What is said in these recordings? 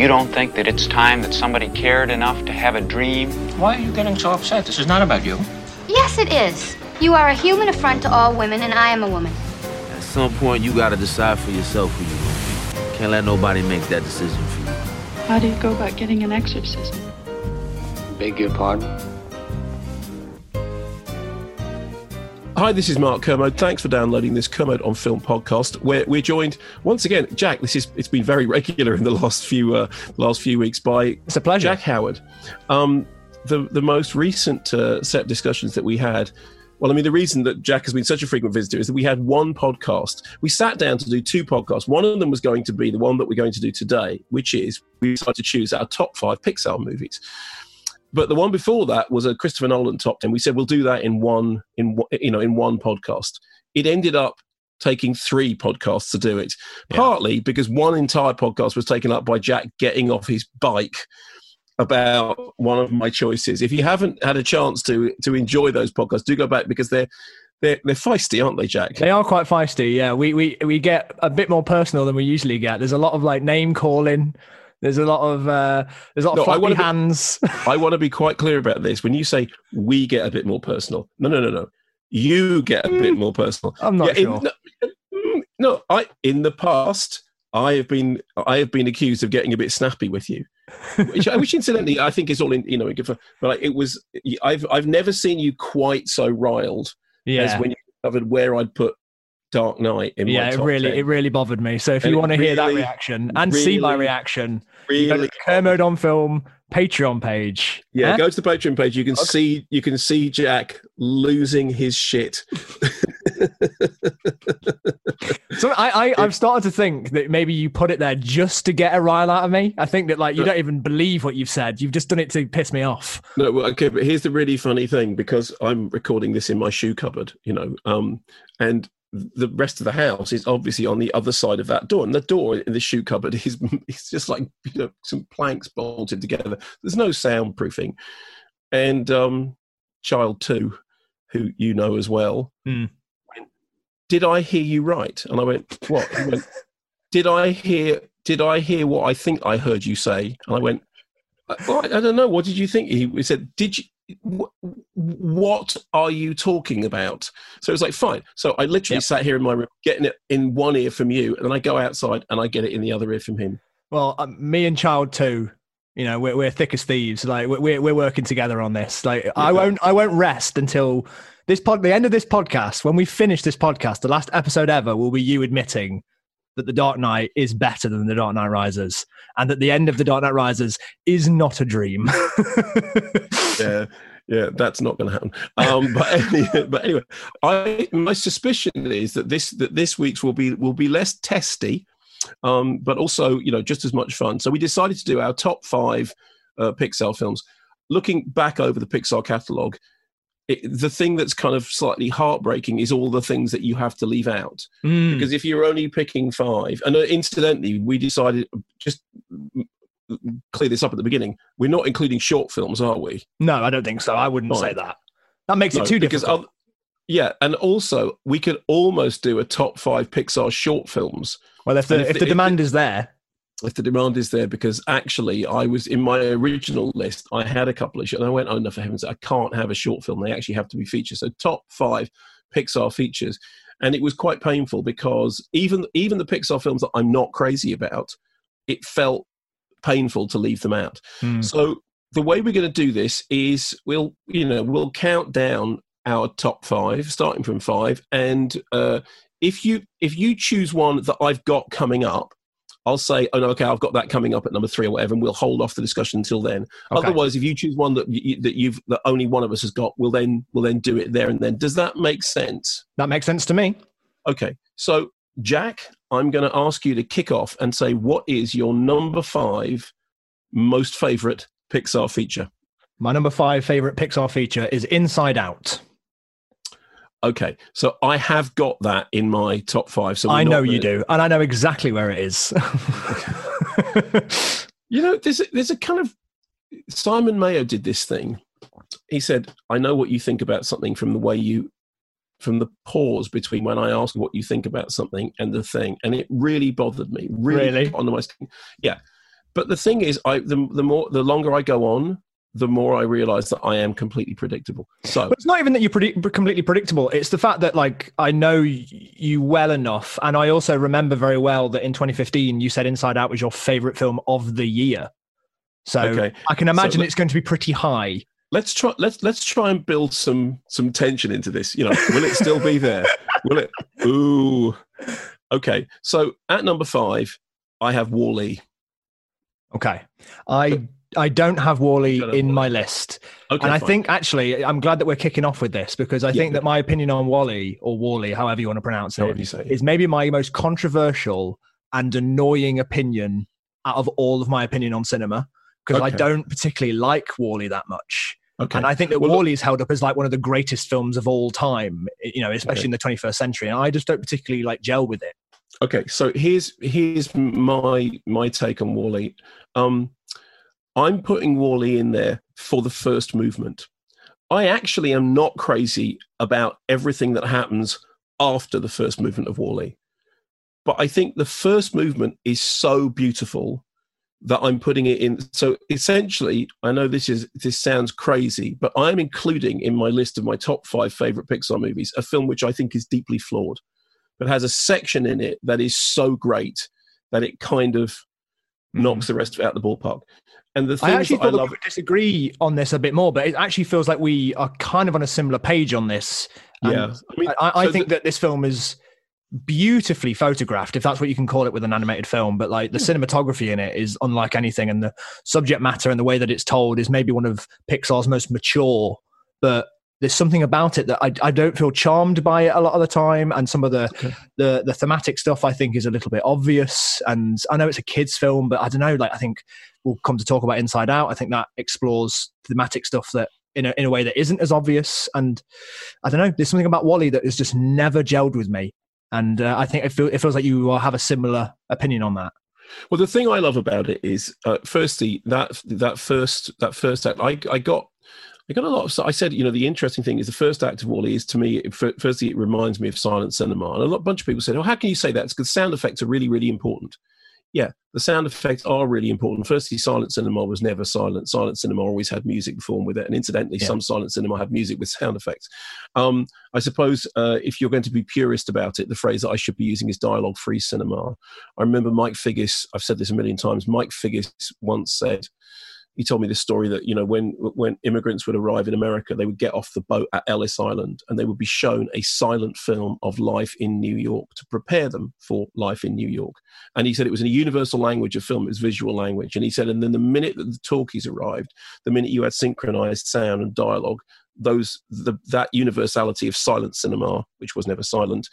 You don't think that it's time that somebody cared enough to have a dream? Why are you getting so upset? This is not about you. Yes, it is. You are a human affront to all women, and I am a woman. At some point, you gotta decide for yourself who you want. To be. Can't let nobody make that decision for you. How do you go about getting an exorcism? Beg your pardon? Hi, this is Mark Kermode. Thanks for downloading this Kermode on Film podcast. Where we're joined once again, Jack. This is it's been very regular in the last few uh, last few weeks by It's a pleasure. Jack Howard. Um, the the most recent uh, set of discussions that we had. Well, I mean, the reason that Jack has been such a frequent visitor is that we had one podcast. We sat down to do two podcasts. One of them was going to be the one that we're going to do today, which is we decided to choose our top five Pixar movies. But the one before that was a Christopher Nolan top ten. We said we'll do that in one in you know in one podcast. It ended up taking three podcasts to do it, partly because one entire podcast was taken up by Jack getting off his bike about one of my choices. If you haven't had a chance to to enjoy those podcasts, do go back because they're they're, they're feisty, aren't they, Jack? They are quite feisty. Yeah, we, we we get a bit more personal than we usually get. There's a lot of like name calling. There's a lot of uh, there's a lot of No, I floppy wanna be- hands. I want to be quite clear about this. When you say we get a bit more personal, no, no, no, no. You get a bit more personal. I'm not in- sure. no, mm, no, I in the past I have been I have been accused of getting a bit snappy with you, which, which incidentally I think is all in you know in fun. But like, it was I've I've never seen you quite so riled yeah, as when you covered where I'd put Dark Knight in my yeah. It really 10. it really bothered me. So if And you want to hear that reaction and see my reaction, you go to really Kermode on Film Patreon page. Yeah, Huh? go to the Patreon page. You can Okay. see you can see Jack losing his shit. So I, I I've started to think that maybe you put it there just to get a rile out of me. I think that like you don't even believe what you've said. You've just done it to piss me off. no, well, okay, but here's the really funny thing because I'm recording this in my shoe cupboard, you know, um, and the rest of the house is obviously on the other side of that door, and the door in the shoe cupboard is it's just like you know some planks bolted together. There's no soundproofing, and um, child two, who you know as well, Hmm. went, did I hear you right? And I went, what? He went, did I hear? Did I hear what I think I heard you say? And I went, I, well, I don't know. What did you think? He, he said, did you? Wh- What are you talking about? So it was like, fine. So I literally Yep. sat here in my room, getting it in one ear from you, and then I go outside and I get it in the other ear from him. Well, um, me and Child two. You know, we're, we're thick as thieves. Like we're- we're we're working together on this. Like I won't I won't rest until this pod. The end of this podcast, when we finish this podcast, the last episode ever will be you admitting that the Dark Knight is better than the Dark Knight Rises, and that the end of the Dark Knight Rises is not a dream. yeah, yeah, that's not going to happen. Um, but anyway, but anyway, I my suspicion is that this that this week's will be will be less testy, um, but also you know just as much fun. So we decided to do our top five uh, Pixar films, looking back over the Pixar catalog. It, the thing that's kind of slightly heartbreaking is all the things that you have to leave out Mm. because if you're only picking five, and uh, incidentally, we decided just clear this up at the beginning. We're not including short films, are we? No, I don't think so. I wouldn't say that. That makes No, it too difficult. yeah, and also we could almost do a top five Pixar short films well, if the if if, the- the if demand is there, if the demand is there. Because actually, I was in my original list. I had a couple of short, and I went, "Oh no, for heaven's sake, I can't have a short film. They actually have to be features." So top five Pixar features, and it was quite painful because even even the Pixar films that I'm not crazy about, it felt painful to leave them out. Hmm. So the way we're going to do this is we'll you know we'll count down our top five starting from five and uh, if you if you choose one that I've got coming up I'll say, oh no, okay, I've got that coming up at number three or whatever, and we'll hold off the discussion until then. Okay. Otherwise, if you choose one that you, that you've that only one of us has got, we'll then we'll then do it there and then. Does that make sense? That makes sense to me. Okay, so Jack, I'm going to ask you to kick off and say what is your number five most favorite Pixar feature? My number five favorite Pixar feature is Inside Out. Okay, so I have got that in my top five. So I know you do, and I know exactly where it is. You know, there's a, there's a kind of Simon Mayo did this thing. He said, "I know what you think about something from the way you, from the pause between when I ask what you think about something and the thing," and it really bothered me. Really, Really? under my skin. Yeah, but the thing is, I the the more the longer I go on, the more I realize that I am completely predictable. So But it's not even that you're predict- completely predictable. It's the fact that, like, I know you well enough, and I also remember very well that in 2015 you said Inside Out was your favorite film of the year. So Okay. I can imagine let- it's going to be pretty high. let's try let's let's try and build some some tension into this you know will it still be there will it ooh okay so at number five i have wally Okay, I I don't have Wally You don't have in Wall-E. my list, okay and I fine. think actually I'm glad that we're kicking off with this because I Yeah. think that my opinion on Wally or Wally, however you want to pronounce it, you say it. is maybe my most controversial and annoying opinion out of all of my opinion on cinema because I don't particularly like Wally that much. okay And I think that Well, Wally is held up as like one of the greatest films of all time, you know, especially Okay. in the 21st century. And I just don't particularly like gel with it. okay so here's here's my my take on wally um i'm putting wally in there for the first movement. I actually am not crazy about everything that happens after the first movement of wally but i think the first movement is so beautiful that i'm putting it in. So essentially i know this is this sounds crazy but i'm including in my list of my top five favorite pixar movies a film which i think is deeply flawed but has a section in it that is so great that it kind of knocks the rest of it out the ballpark. And the Mm-hmm. I actually that I love, we disagree on this a bit more, but it actually feels like we are kind of on a similar page on this. And yeah, I mean, I, I so think the- that this film is beautifully photographed, if that's what you can call it with an animated film. But like the cinematography in it is unlike anything, and the subject matter and the way that it's told is maybe one of Pixar's most mature. But there's something about it that I, I don't feel charmed by it a lot of the time, and some of the, Okay. the the thematic stuff I think is a little bit obvious. And I know it's a kids' film, but I don't know. Like I think we'll come to talk about Inside Out. I think that explores thematic stuff that in a in a way that isn't as obvious. And I don't know. There's something about Wally that has just never gelled with me. And uh, I think it, feel, it feels like you have a similar opinion on that. Well, the thing I love about it is, uh, firstly, that that first that first act, I I got. I got a lot of. I said, you know, the interesting thing is the first act of Wally is to me. Firstly, it reminds me of silent cinema, and a lot, bunch of people said, "Oh, how can you say that?" It's because sound effects are really, really important. Yeah, the sound effects are really important. Firstly, silent cinema was never silent. Silent cinema always had music performed with it, and incidentally, Yeah. some silent cinema have music with sound effects. Um, I suppose uh, if you're going to be purist about it, the phrase that I should be using is dialogue-free cinema. I remember Mike Figgis. I've said this a million times. Mike Figgis once said he told me this story that you know when when immigrants would arrive in America, they would get off the boat at Ellis Island and they would be shown a silent film of life in New York to prepare them for life in New York. And he said it was in a universal language of film, it was visual language. And he said, and then the minute that the talkies arrived, the minute you had synchronized sound and dialogue, those the, that universality of silent cinema, which was never silent,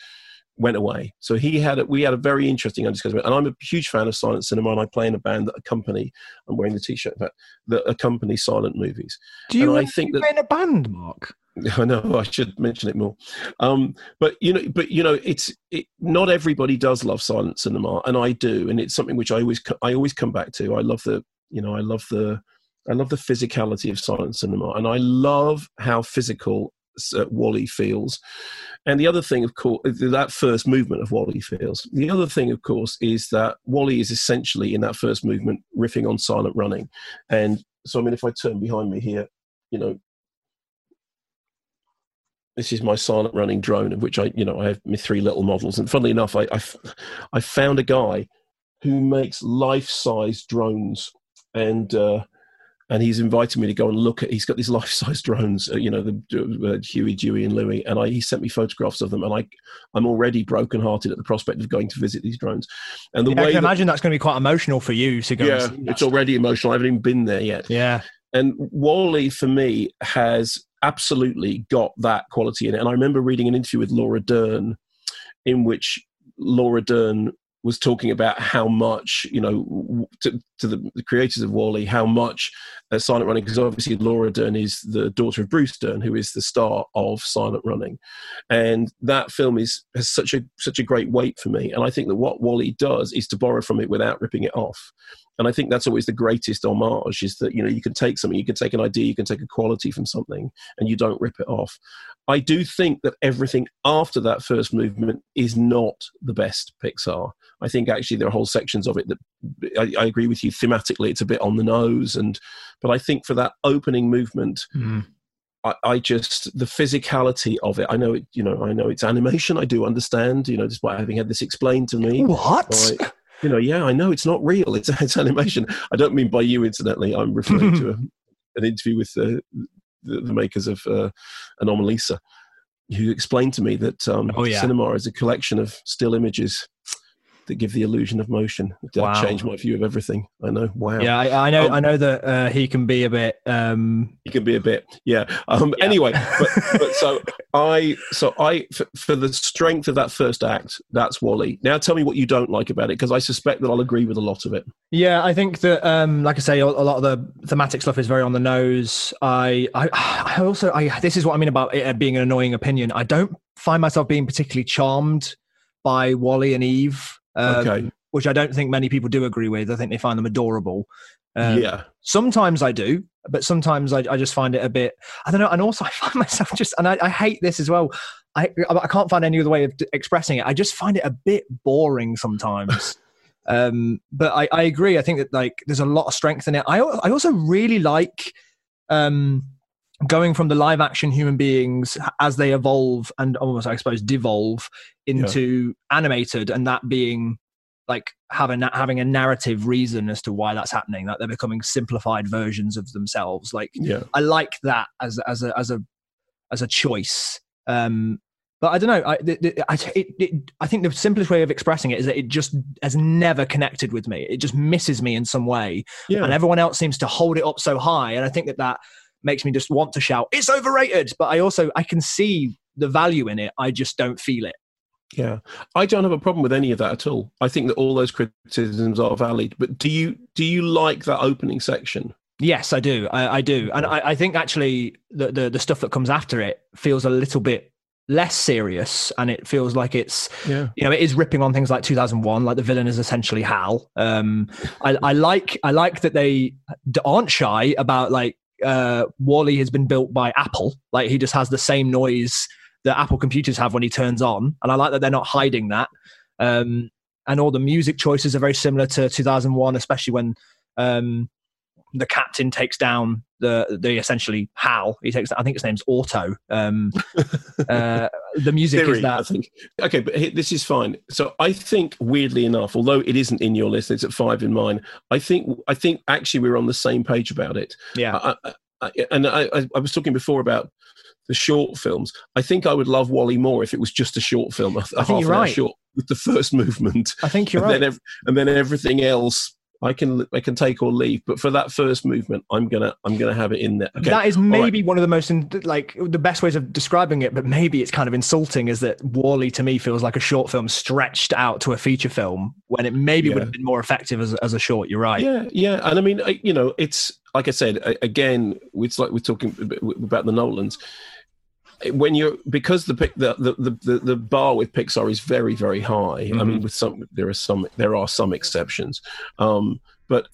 went away. So he had a, we had a very interesting discussion, and I'm a huge fan of silent cinema, and I play in a band that accompany. I'm wearing the t-shirt fact, that accompany silent movies. Do you And I think that- in a band, Mark? I know I should mention it more, um, but you know, but you know, it's it, not everybody does love silent cinema, and I do, and it's something which I always I always come back to. I love the you know I love the I love the physicality of silent cinema, and I love how physical uh, Wally feels. And the other thing, of course, that first movement of Wally feels. The other thing, of course, is that Wally is essentially in that first movement riffing on silent running, and so I mean, if I turn behind me here, you know, this is my silent running drone of which i you know i have my three little models and funnily enough i i, I found a guy who makes life-size drones and uh and he's invited me to go and look at. He's got these life-size drones, uh, you know, the uh, Huey, Dewey, and Louie, and I, he sent me photographs of them, and I, I'm already broken-hearted at the prospect of going to visit these drones. And the Yeah, I way can that- imagine that's going to be quite emotional for you to go. yeah, it's already emotional. I haven't even been there yet. Yeah. And Wally, for me, has absolutely got that quality in it. And I remember reading an interview with Laura Dern, in which Laura Dern was talking about how much, you know, to, to the, the creators of Wally, how much uh, Silent Running, because obviously Laura Dern is the daughter of Bruce Dern, who is the star of Silent Running, and that film is has such a such a great weight for me. And I think that what Wally does is to borrow from it without ripping it off. And I think that's always the greatest homage is that, you know, you can take something, you can take an idea, you can take a quality from something and you don't rip it off. I do think that everything after that first movement is not the best Pixar. I think actually there are whole sections of it that I, I agree with you thematically, it's a bit on the nose. And, but I think for that opening movement, hmm. I, I just the physicality of it. I know it. You know, I know it's animation. I do understand. You know, despite having had this explained to me. What? by- you know, yeah, I know it's not real. It's it's animation. I don't mean by you, incidentally. I'm referring to a, an interview with the the, the makers of uh, Anomalisa, who explained to me that um, Oh, yeah. cinema is a collection of still images that give the illusion of motion. That Wow. changed my view of everything. I know. Wow. Yeah, I, I know. Um, I know that uh, he can be a bit. Um, It can be a bit, yeah. Um, Anyway, but, but so I, so I, for, for the strength of that first act, that's Wally. Now, tell me what you don't like about it, because I suspect that I'll agree with a lot of it. yeah, I think that, um, like I say, a, a lot of the thematic stuff is very on the nose. I, I, I also, I. This is what I mean about it being an annoying opinion. I don't find myself being particularly charmed by Wally and Eve. Um, Okay. Which I don't think many people do agree with. I think they find them adorable. Um, yeah, sometimes I do, but sometimes I, I just find it a bit. I don't know. And also, I find myself just, and I, I hate this as well. I I can't find any other way of expressing it. I just find it a bit boring sometimes. um, but I, I agree. I think that like there's a lot of strength in it. I I also really like um going from the live action human beings as they evolve and almost I suppose devolve into animated, and that being like having having a narrative reason as to why that's happening that they're becoming simplified versions of themselves. Like yeah. i like that as as a as a as a choice. Um but i don't know i the, the, I, it, it, I think the simplest way of expressing it is that it just has never connected with me. It just misses me in some way. Yeah. and everyone else seems to hold it up so high. And i think that that makes me just want to shout it's overrated but i also i can see the value in it i just don't feel it Yeah, I don't have a problem with any of that at all. I think that all those criticisms are valid. But do you do you like that opening section? Yes, I do. I, I do, and I, I think actually the, the the stuff that comes after it feels a little bit less serious, and it feels like it's Yeah, you know it is ripping on things like 2001, like the villain is essentially Hal. Um, I, I like I like that they aren't shy about like uh, Wally has been built by Apple, like he just has the same noise that Apple computers have when he turns on, and I like that they're not hiding that. Um, and all the music choices are very similar to 2001, especially when um, the captain takes down the the essentially Hal. He takes I think his name's Auto. Um, uh, the music Theory, is that I think. Okay, but this is fine. So I think, weirdly enough, although it isn't in your list, it's at five in mine. I think I think actually we're on the same page about it. yeah. I, I, I, and I, I- was talking before about the short films. I think I would love Wally more if it was just a short film, a I think half you're right. short with the first movement, I think you're and right. then ev- and then everything else. I can I can take or leave, but for that first movement, I'm gonna I'm gonna have it in there. Okay, that is all right. maybe one of the most in, like the best ways of describing it, but maybe it's kind of insulting. Is that Wally to me feels like a short film stretched out to a feature film when it maybe would have been more effective as, as a short. You're right. Yeah, yeah, and I mean, I, you know, it's like I said again. It's like we're talking about the Nolans. When you're because the the the, the, the, the bar with Pixar is very very high. I mean, with some there are some there are some exceptions, um, but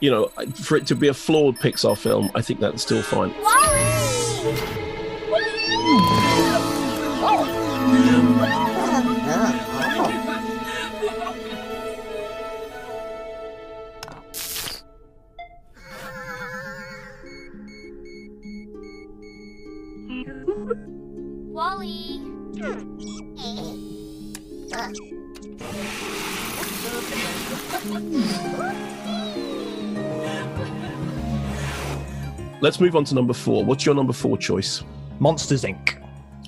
you know, for it to be a flawed Pixar film, I think that's still fine. Wally. Let's move on to number four. What's your number four choice? Monsters Inc.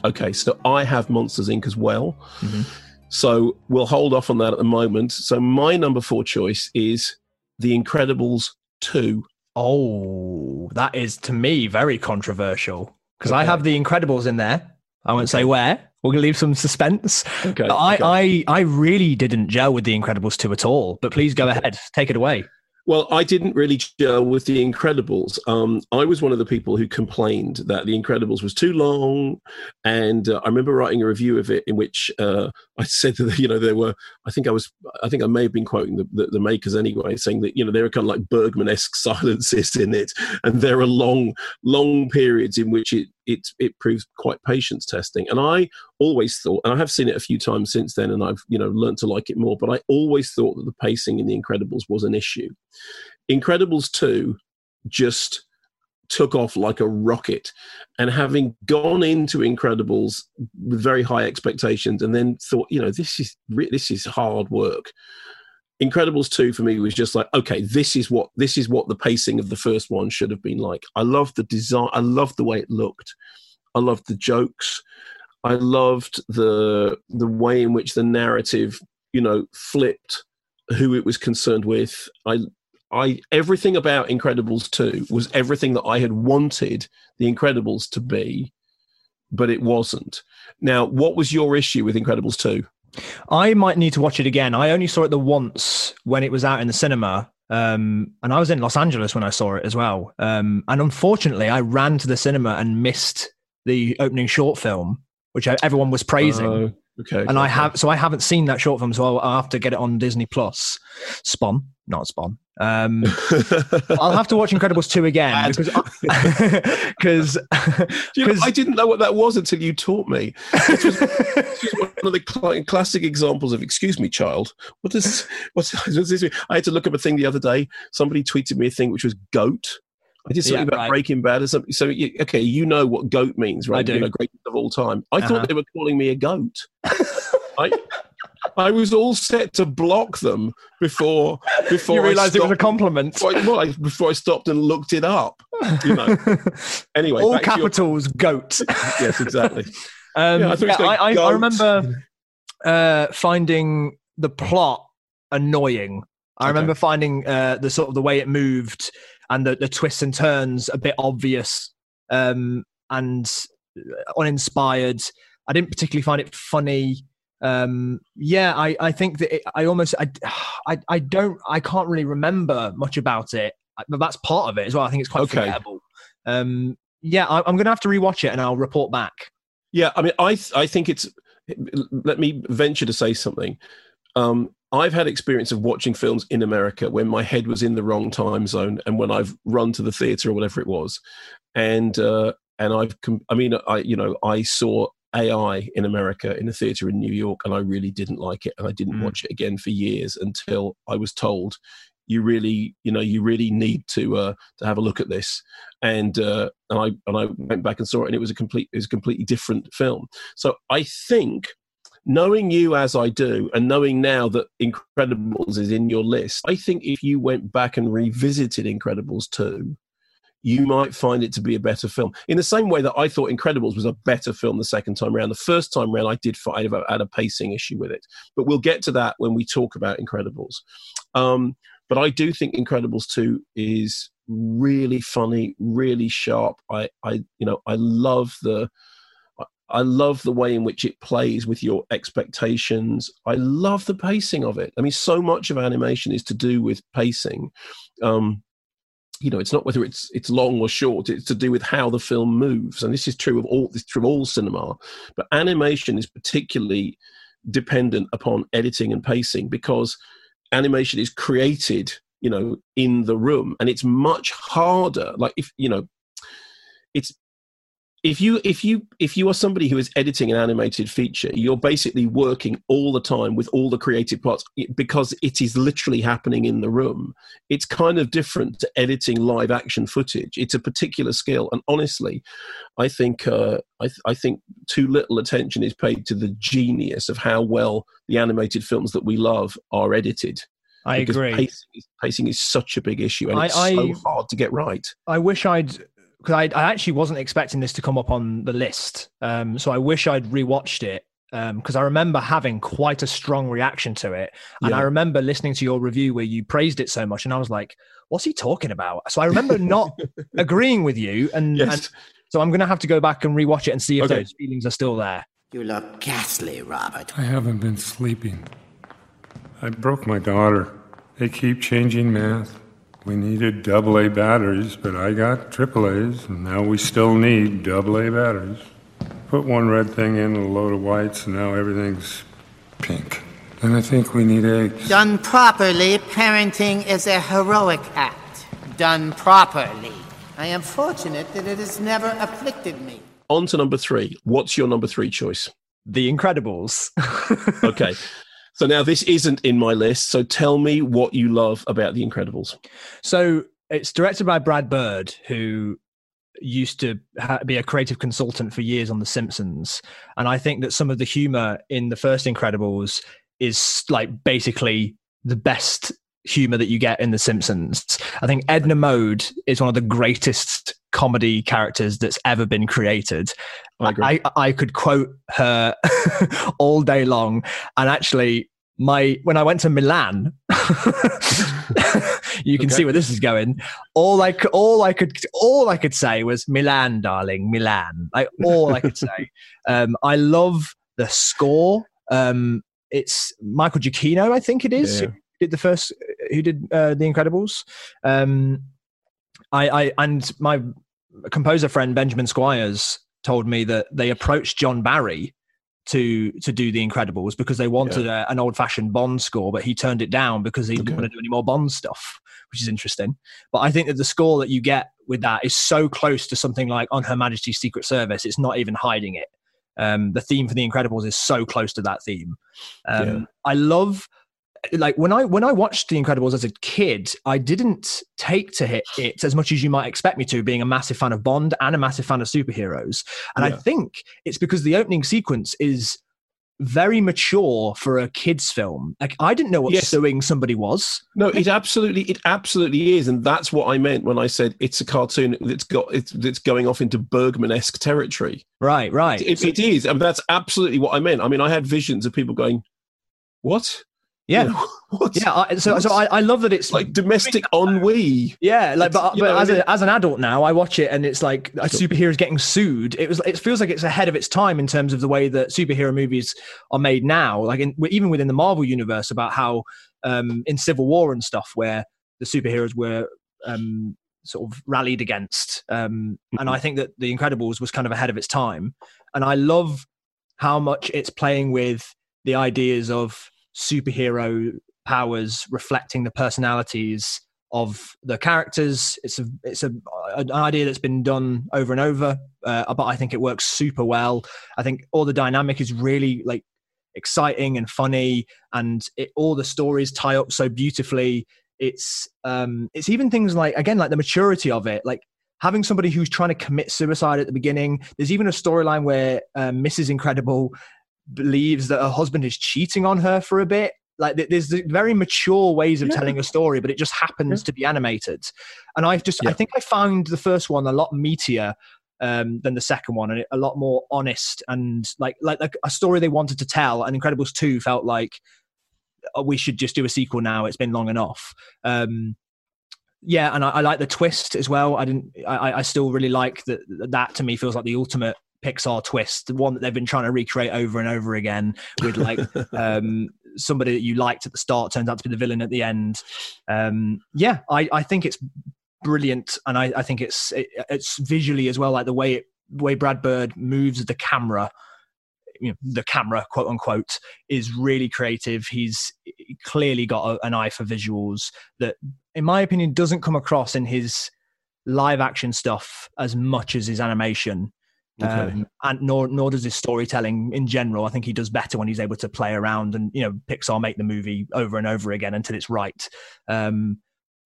Okay, so I have Monsters Inc. as well. Mm-hmm. So we'll hold off on that at the moment. So my number four choice is The Incredibles 2. Oh, that is to me very controversial because okay. I have The Incredibles in there. I won't okay. say where. We're gonna leave some suspense. Okay. I, okay. I I really didn't gel with The Incredibles 2 at all. But please go ahead, take it away. Well, I didn't really gel with The Incredibles. Um, I was one of the people who complained that The Incredibles was too long, and uh, I remember writing a review of it in which uh, I said that you know there were. I think I was. I think I may have been quoting the, the, the makers anyway, saying that you know there are kind of like Bergman-esque silences in it, and there are long, long periods in which it it it proves quite patience testing. And I always thought, and I have seen it a few times since then, and I've you know learned to like it more. But I always thought that the pacing in The Incredibles was an issue. Incredibles two just took off like a rocket. And having gone into Incredibles with very high expectations, and then thought, you know, this is this is hard work. Incredibles 2 for me was just like, okay, this is what this is what the pacing of the first one should have been like. I loved the design, I loved the way it looked. I loved the jokes. I loved the the way in which the narrative, you know, flipped who it was concerned with. I I everything about Incredibles 2 was everything that I had wanted the Incredibles to be, but it wasn't. Now, what was your issue with Incredibles 2? I might need to watch it again. I only saw it the once when it was out in the cinema. Um, and I was in Los Angeles when I saw it as well. Um, and unfortunately, I ran to the cinema and missed the opening short film, which everyone was praising. Uh, okay. And okay. I have, so I haven't seen that short film, so I'll have to get it on Disney Plus. Spawn, not Spawn. Um, I'll have to watch Incredibles 2 again because because you know, I didn't know what that was until you taught me. This was, this was one of the classic examples of "Excuse me, child." What does what's, what's this? Mean? I had to look up a thing the other day. Somebody tweeted me a thing which was "goat." I did something yeah, about right. Breaking Bad or something. So, you, okay, you know what goat means, right? I do. You know, greatest of all time. I uh-huh. thought they were calling me a goat. I, I was all set to block them before before you realised it was a compliment. Before I, well, before I stopped and looked it up, you know. anyway, all capitals, your... goat. yes, exactly. Um, yeah, I, yeah, I, I, remember uh, finding the plot annoying. I okay. remember finding uh, the sort of the way it moved and the, the twists and turns a bit obvious um, and uninspired. I didn't particularly find it funny um, yeah, I, I think that it, I almost I, I I don't I can't really remember much about it, but that's part of it as well. I think it's quite okay. forgettable. Um, yeah, I, am going to have to rewatch it and I'll report back. Yeah, I mean, I I think it's. Let me venture to say something. Um, I've had experience of watching films in America when my head was in the wrong time zone, and when I've run to the theater or whatever it was, and uh, and I've, I mean, I you know, I saw AI in America in a theater in New York, and I really didn't like it, and I didn't mm. watch it again for years until I was told, "You really, you know, you really need to uh, to have a look at this." And uh, and I and I went back and saw it, and it was a complete it was a completely different film. So I think. Knowing you as I do, and knowing now that Incredibles is in your list, I think if you went back and revisited Incredibles 2, you might find it to be a better film. In the same way that I thought Incredibles was a better film the second time around. The first time around, I did find I had a pacing issue with it, but we'll get to that when we talk about Incredibles. Um, but I do think Incredibles two is really funny, really sharp. I, I, you know, I love the. I love the way in which it plays with your expectations. I love the pacing of it. I mean, so much of animation is to do with pacing. Um, you know it's not whether it's it's long or short it's to do with how the film moves. And this is true of all this true of all cinema but animation is particularly dependent upon editing and pacing because animation is created you know in the room and it's much harder like if you know it's if you if you if you are somebody who is editing an animated feature you're basically working all the time with all the creative parts because it is literally happening in the room it's kind of different to editing live action footage it's a particular skill and honestly i think uh, I, th- I think too little attention is paid to the genius of how well the animated films that we love are edited I agree. Pacing is, pacing is, such a big issue, and I, it's so I, hard to get right. I wish I'd because I, I actually wasn't expecting this to come up on the list. Um, so I wish I'd rewatched it because I remember having quite a strong reaction to it. And Yeah. I remember listening to your review where you praised it so much, and I was like, "What's he talking about?" So I remember not agreeing with you, and, Yes. and so I'm going to have to go back and rewatch it and see if Okay. those feelings are still there. You look ghastly, Robert. I haven't been sleeping. I broke my daughter. They keep changing math. We needed double A batteries, but I got triple A's, and now we still need double A batteries. Put one red thing in a load of whites, and now everything's pink. And I think we need eggs. Done properly, parenting is a heroic act. Done properly. I am fortunate that it has never afflicted me. On to number three. What's your number three choice? The Incredibles. Okay. So now this isn't in my list. So tell me what you love about The Incredibles. So it's directed by Brad Bird, who used to ha- be a creative consultant for years on The Simpsons. And I think that some of the humor in the first Incredibles is like basically the best humor that you get in The Simpsons. I think Edna Mode is one of the greatest comedy characters that's ever been created. I. I, I could quote her all day long. And actually, my when I went to Milan, you can Okay. see where this is going. All I could, all I could, all I could say was Milan, darling, Milan. Like all I could say. Um, I love the score. Um, it's Michael Giacchino, I think it is, Yeah. who did the first, who did uh, The Incredibles. Um, I, I and my composer friend Benjamin Squires told me that they approached John Barry to to do The Incredibles because they wanted a, an old fashioned Bond score, but he turned it down because he Okay. didn't want to do any more Bond stuff, which is interesting. But I think that the score that you get with that is so close to something like On Her Majesty's Secret Service, it's not even hiding it. Um, the theme for The Incredibles is so close to that theme. Um, Yeah. I love like when I when I watched The Incredibles as a kid, I didn't take to it, it as much as you might expect me to, being a massive fan of Bond and a massive fan of superheroes. And I think it's because the opening sequence is very mature for a kids film. Like I didn't know what Yes. suing somebody was. No, it absolutely, it absolutely is, and that's what I meant when I said it's a cartoon that's got it's, that's going off into Bergman-esque territory. Right, right. It, it is, and that's absolutely what I meant. I mean, I had visions of people going, "What? Yeah. What? Yeah, I, so so I, I love that it's like domestic ennui." Yeah, like, but, you but know, as, a, as an adult now, I watch it and it's like a superhero is getting sued. It was, it feels like it's ahead of its time in terms of the way that superhero movies are made now. Like in, even within the Marvel universe, about how um, in Civil War and stuff, where the superheroes were um, sort of rallied against. Um, and I think that The Incredibles was kind of ahead of its time. And I love how much it's playing with the ideas of superhero powers reflecting the personalities of the characters. It's a it's a an idea that's been done over and over, uh, but I think it works super well. I think all the dynamic is really like exciting and funny, and it, all the stories tie up so beautifully. It's um it's even things like again like the maturity of it, like having somebody who's trying to commit suicide at the beginning. There's even a storyline where um, Mrs. Incredible believes that her husband is cheating on her for a bit. Like there's very mature ways of Yeah. telling a story, but it just happens to be animated. And I just I think I found the first one a lot meatier um, than the second one, and it, a lot more honest and like like like a story they wanted to tell. And Incredibles two felt like oh, we should just do a sequel now. It's been long enough. Um, yeah, and I, I like the twist as well. I didn't. I, I still really like that. That to me feels like the ultimate Pixar twist, the one that they've been trying to recreate over and over again with like um, somebody that you liked at the start turns out to be the villain at the end. Um, yeah, I, I think it's brilliant, and I, I think it's it, it's visually as well, like the way it, way Brad Bird moves the camera. You know, the camera, quote unquote, is really creative. He's clearly got a, an eye for visuals that, in my opinion, doesn't come across in his live action stuff as much as his animation. Okay. Um, and nor nor does his storytelling in general. I think he does better when he's able to play around and you know Pixar make the movie over and over again until it's right. Um,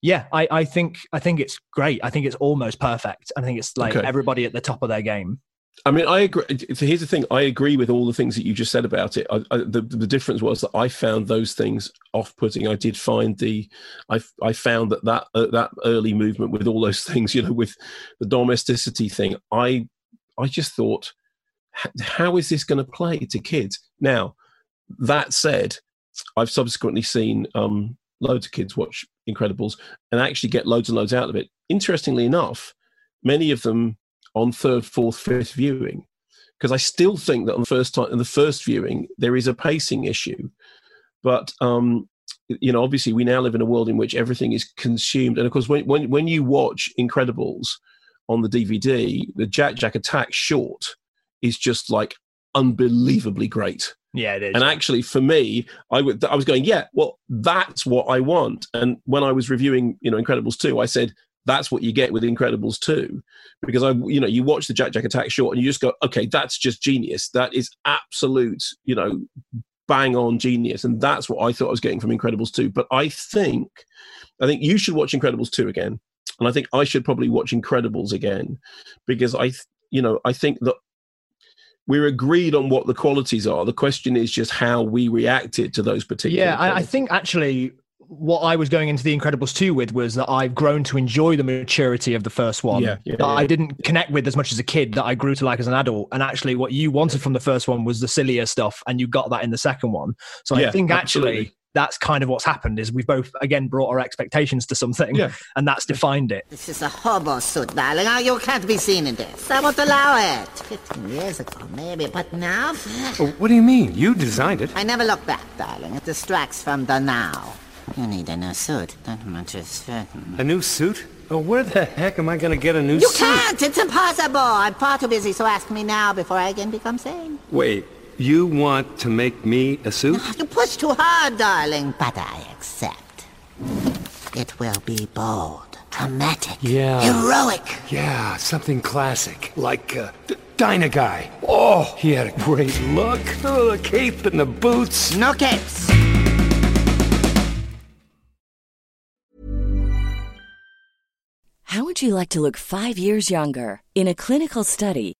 yeah, I, I think I think it's great. I think it's almost perfect. I think it's like Okay. everybody at the top of their game. I mean, I agree. So here's the thing: I agree with all the things that you just said about it. I, I, the the difference was that I found those things off-putting. I did find the, I I found that that uh, that early movement with all those things, you know, with the domesticity thing. I I just thought, how is this going to play to kids? Now, that said, I've subsequently seen um, loads of kids watch Incredibles and actually get loads and loads out of it. Interestingly enough, many of them on third, fourth, fifth viewing, because I still think that on the first time, in the first viewing, there is a pacing issue. But um, you know, obviously, we now live in a world in which everything is consumed, and of course, when when when you watch Incredibles on the DVD, the Jack Jack Attack short is just like unbelievably great. Yeah, it is. And actually, for me, I, w- I was going, yeah, well, that's what I want. And when I was reviewing, you know, Incredibles 2, I said, that's what you get with Incredibles 2. Because I, you know, you watch the Jack Jack Attack short and you just go, okay, that's just genius. That is absolute, you know, bang on genius. And that's what I thought I was getting from Incredibles 2. But I think, I think you should watch Incredibles 2 again. And I think I should probably watch Incredibles again because I, you know, I think that we're agreed on what the qualities are. The question is just how we reacted to those particular. Yeah, I, I, think actually what I was going into the Incredibles 2 with was that I've grown to enjoy the maturity of the first one yeah, yeah, that yeah. I didn't connect with as much as a kid that I grew to like as an adult. And actually, what you wanted from the first one was the sillier stuff, and you got that in the second one. So I think actually. Absolutely. That's kind of what's happened is we've both again brought our expectations to something yeah. and that's defined it. This is a hobo suit, darling. Oh, you can't be seen in this. I won't allow it. Fifteen years ago, maybe, but now. Oh, what do you mean? You designed it. I never look back, darling. It distracts from the now. You need a new suit. That much is certain. A new suit? Oh, where the heck am I going to get a new you suit? You can't! It's impossible! I'm far too busy, so ask me now before I again become sane. Wait, you want to make me a suit? You push too hard, darling, but I accept. It will be bold, dramatic, yeah. heroic. Yeah, something classic, like uh, D- Dynaguy. Oh, he had a great look. Oh, the cape and the boots. No capes. How would you like to look five years younger? In a clinical study,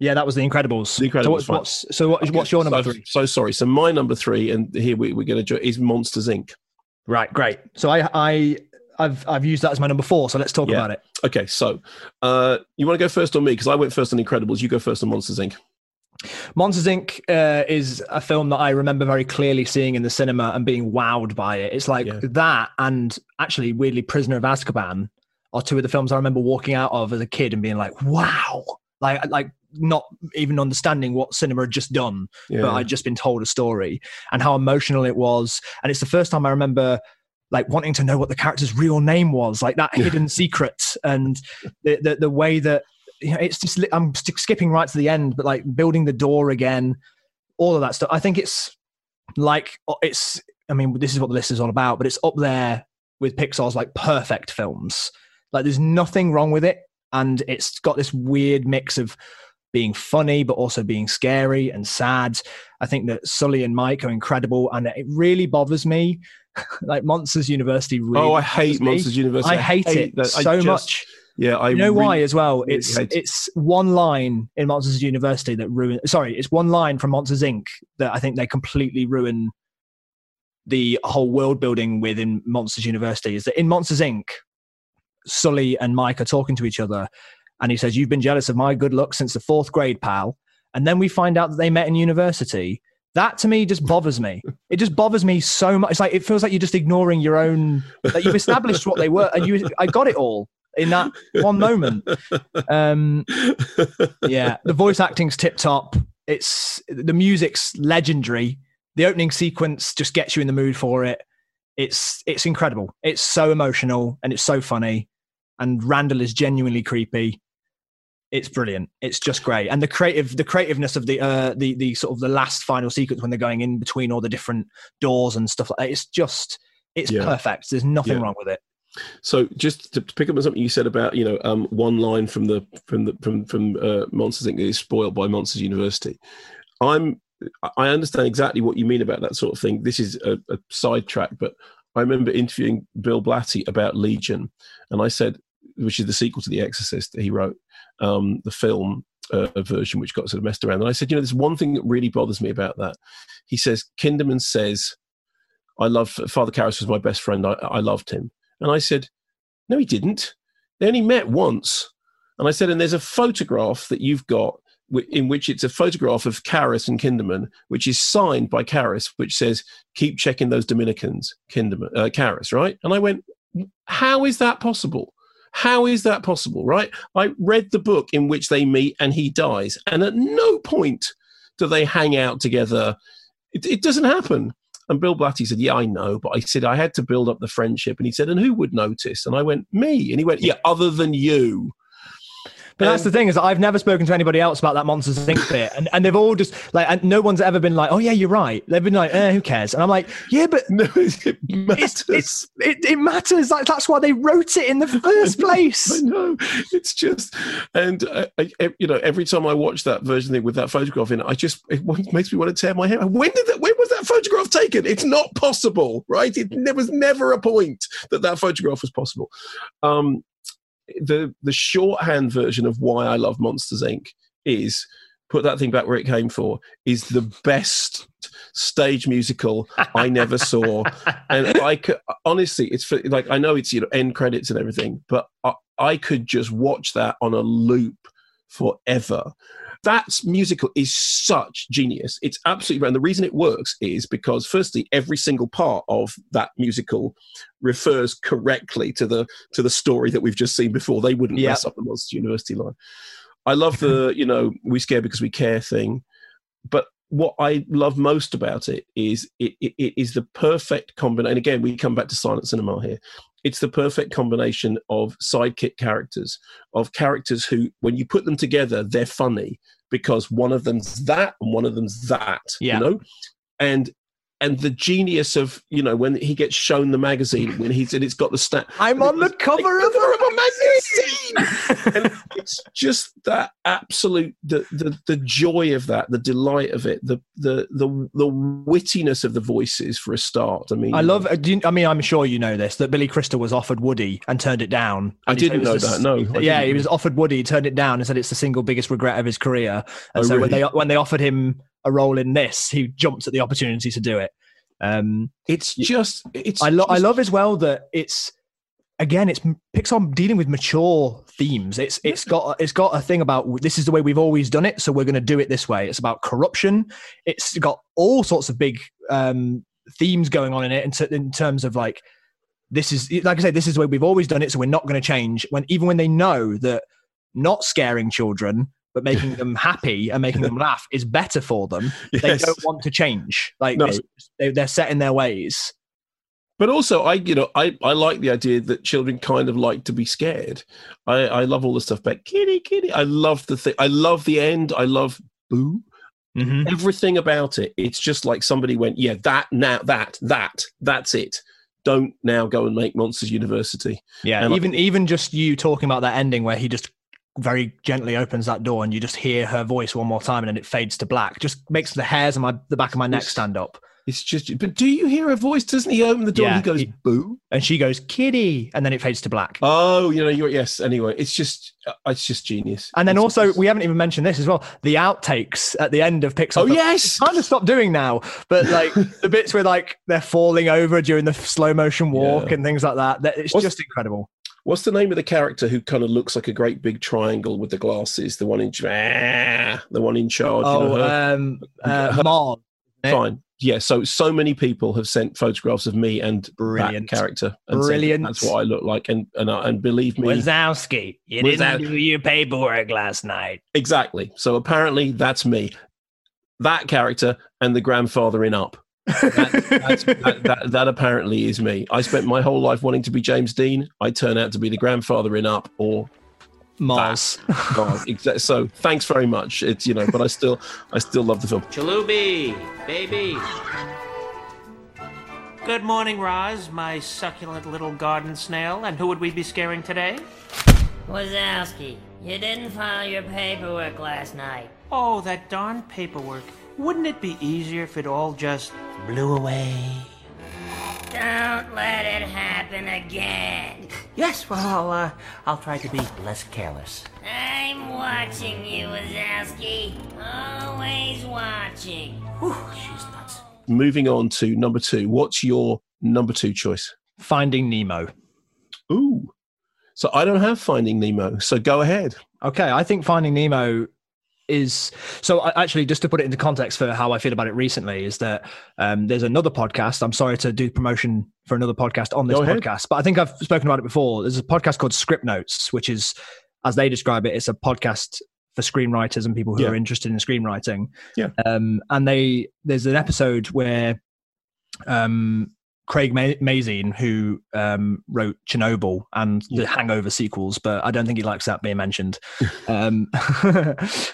Yeah, that was the Incredibles. The Incredibles. So, what's, what's so what, what's your number so, three? So sorry. So my number three, and here we, we're going to is Monsters Inc. Right, great. So I I I've I've used that as my number four. So let's talk Yeah. about it. Okay, so uh, you want to go first on me because I went first on Incredibles. You go first on Monsters Inc. Monsters Inc. Uh, is a film that I remember very clearly seeing in the cinema and being wowed by it. It's like Yeah. that, and actually, weirdly, Prisoner of Azkaban are two of the films I remember walking out of as a kid and being like, "Wow!" Like, like not even understanding what cinema had just done, Yeah. but I'd just been told a story and how emotional it was. And it's the first time I remember like wanting to know what the character's real name was, like that hidden secret, and the, the the way that you know, it's just I'm sk- skipping right to the end, but like building the door again, all of that stuff. I think it's like it's. I mean, this is what the list is all about, but it's up there with Pixar's like perfect films. Like, there's nothing wrong with it, and it's got this weird mix of being funny but also being scary and sad. I think that Sully and Mike are incredible, and it really bothers me. like Monsters University. Oh, really oh, I hate Monsters me. University. I hate, I hate it that. so just, much. Yeah, I you know really, why as well. It's really it's one line in Monsters University that ruin. Sorry, it's one line from Monsters Inc. that I think they completely ruin the whole world building within Monsters University. Is that in Monsters Inc. Sully and Mike are talking to each other, and he says, "You've been jealous of my good luck since the fourth grade, pal." And then we find out that they met in university. That to me just bothers me. It just bothers me so much. It's like it feels like you're just ignoring your own. That you've established what they were, and you. I got it all in that one moment. Um, yeah, the voice acting's tip top. It's the music's legendary. The opening sequence just gets you in the mood for it. It's it's incredible. It's so emotional and it's so funny. And Randall is genuinely creepy. It's brilliant. It's just great. And the creative the creativeness of the uh the the sort of the last final sequence when they're going in between all the different doors and stuff like that. It's just it's Yeah. perfect. There's nothing Yeah. wrong with it. So just to pick up on something you said about you know um, one line from the from the from from uh, Monsters Inc. is spoiled by Monsters University. I'm I understand exactly what you mean about that sort of thing. This is a, a sidetrack, but I remember interviewing Bill Blatty about Legion, and I said, which is the sequel to The Exorcist that he wrote, um, the film uh, version, which got sort of messed around. And I said, you know, there's one thing that really bothers me about that. He says Kinderman says, "I love Father Karras was my best friend. I, I loved him." And I said, No, he didn't. They only met once. And I said, And there's a photograph that you've got in which it's a photograph of Karras and Kinderman, which is signed by Karras, which says, Keep checking those Dominicans, Kinderman, uh, Karras, right? And I went, How is that possible? How is that possible, right? I read the book in which they meet and he dies. And at no point do they hang out together. It, it doesn't happen. And Bill Blatty said, Yeah, I know. But I said, I had to build up the friendship. And he said, And who would notice? And I went, Me. And he went, Yeah, other than you. But that's the thing is, I've never spoken to anybody else about that Monsters Inc. bit, and, and they've all just like, and no one's ever been like, "Oh yeah, you're right." They've been like, eh, "Who cares?" And I'm like, "Yeah, but no, it matters. It's, it's, it, it matters. Like that's why they wrote it in the first place." I know. It's just, and uh, I, I- you know, every time I watch that version with that photograph in it, I just it makes me want to tear my hair. When did that? When was that photograph taken? It's not possible, right? It there was never a point that that photograph was possible. Um, the the shorthand version of why I love Monsters Inc. is put that thing back where it came for is the best stage musical I never saw, and I could honestly, it's for, like I know it's you know end credits and everything, but I, I could just watch that on a loop forever. That musical is such genius. It's absolutely right. And the reason it works is because, firstly, every single part of that musical refers correctly to the to the story that we've just seen before. They wouldn't Yeah. mess up the Monsters University line. I love the you know we scare because we care thing, but what I love most about it is it, it, it is the perfect combination. And again, we come back to silent cinema here. It's the perfect combination of sidekick characters, of characters who, when you put them together, they're funny because one of them's that and one of them's that. Yeah. You know, and and the genius of you know when he gets shown the magazine when he's and it's got the stat. I'm on the cover of a magazine. and it's just that absolute the, the the joy of that, the delight of it, the the the the wittiness of the voices for a start. I mean, I love. uh, I mean, I'm sure you know this that Billy Crystal was offered Woody and turned it down. I And he said didn't know that, no, I yeah, he was offered Woody, turned it down, and said it's the single biggest regret of his career. And Oh, so when they when they offered him a role in this, he jumped at the opportunity to do it. Um, it's just it's. I, lo- I love as well that it's again it's Pixar dealing with mature themes. It's it's got it's got a thing about this is the way we've always done it, so we're going to do it this way. It's about corruption. It's got all sorts of big um, themes going on in it in, t- in terms of like this is like I said, this is the way we've always done it, so we're not going to change. When even when they know that not scaring children but making them happy and making them laugh is better for them, they don't want to change. Like No. they, they're set in their ways. But also, I you know I, I like the idea that children kind of like to be scared. I, I love all the stuff about kitty kitty. I love the thing. I love the end. I love boo. Mhm. Everything about it, it's just like somebody went, yeah, that now, that, that, that's it. Don't now go and make Monsters University. Yeah, And I- even even just you talking about that ending where he just very gently opens that door and you just hear her voice one more time and then it fades to black. Just makes the hairs on my the back of my neck stand up. It's just, but do you hear her voice? Doesn't he open the door? Yeah, and he goes, he- boo. And she goes, "Kitty," and then it fades to black. Oh, you know, you're, yes. Anyway, it's just, uh, it's just genius. And then It's- also, it's- we haven't even mentioned this as well. The outtakes at the end of Pixar. Oh, yes. kind of stopped doing now, but like the bits where like they're falling over during the slow motion walk Yeah. and things like that. that it's What's- just incredible. What's the name of the character who kind of looks like a great big triangle with the glasses? The one in, ah, the one in charge. you know, Oh, um, uh, isn't? Fine. Yeah. So so many people have sent photographs of me and Brilliant. that character. And said Brilliant. That's what I look like. And and uh, and believe me, Wazowski, you Wazowski. didn't do your paperwork last night. exactly. So apparently that's me. That character and the grandfather in Up. That, that, that, that apparently is me. I spent my whole life wanting to be James Dean. I turn out to be the grandfather in Up or Mars. God. Exa- So thanks very much. It's you know, but I still I still love the film. Chalubi, baby. Good morning, Roz, my succulent little garden snail. And who would we be scaring today? Wazowski, you didn't file your paperwork last night. Oh, that darn paperwork. Wouldn't it be easier if it all just blew away? Don't let it happen again. Yes, well, I'll, uh, I'll try to be less careless. I'm watching you, Wazowski. Always watching. Whew, she's nuts. Moving on to number two. What's your number two choice? Finding Nemo. Ooh. So I don't have Finding Nemo. So go ahead. Okay, I think Finding Nemo is so. Actually, just to put it into context for how I feel about it recently, is that um, there's another podcast. I'm sorry to do promotion for another podcast on this podcast, but I think I've spoken about it before. There's a podcast called Script Notes, which is, as they describe it, it's a podcast for screenwriters and people who Yeah. are interested in screenwriting. Yeah. Um, and they there's an episode where um, Craig Mazin, who um, wrote Chernobyl and the Hangover sequels, but I don't think he likes that being mentioned. um,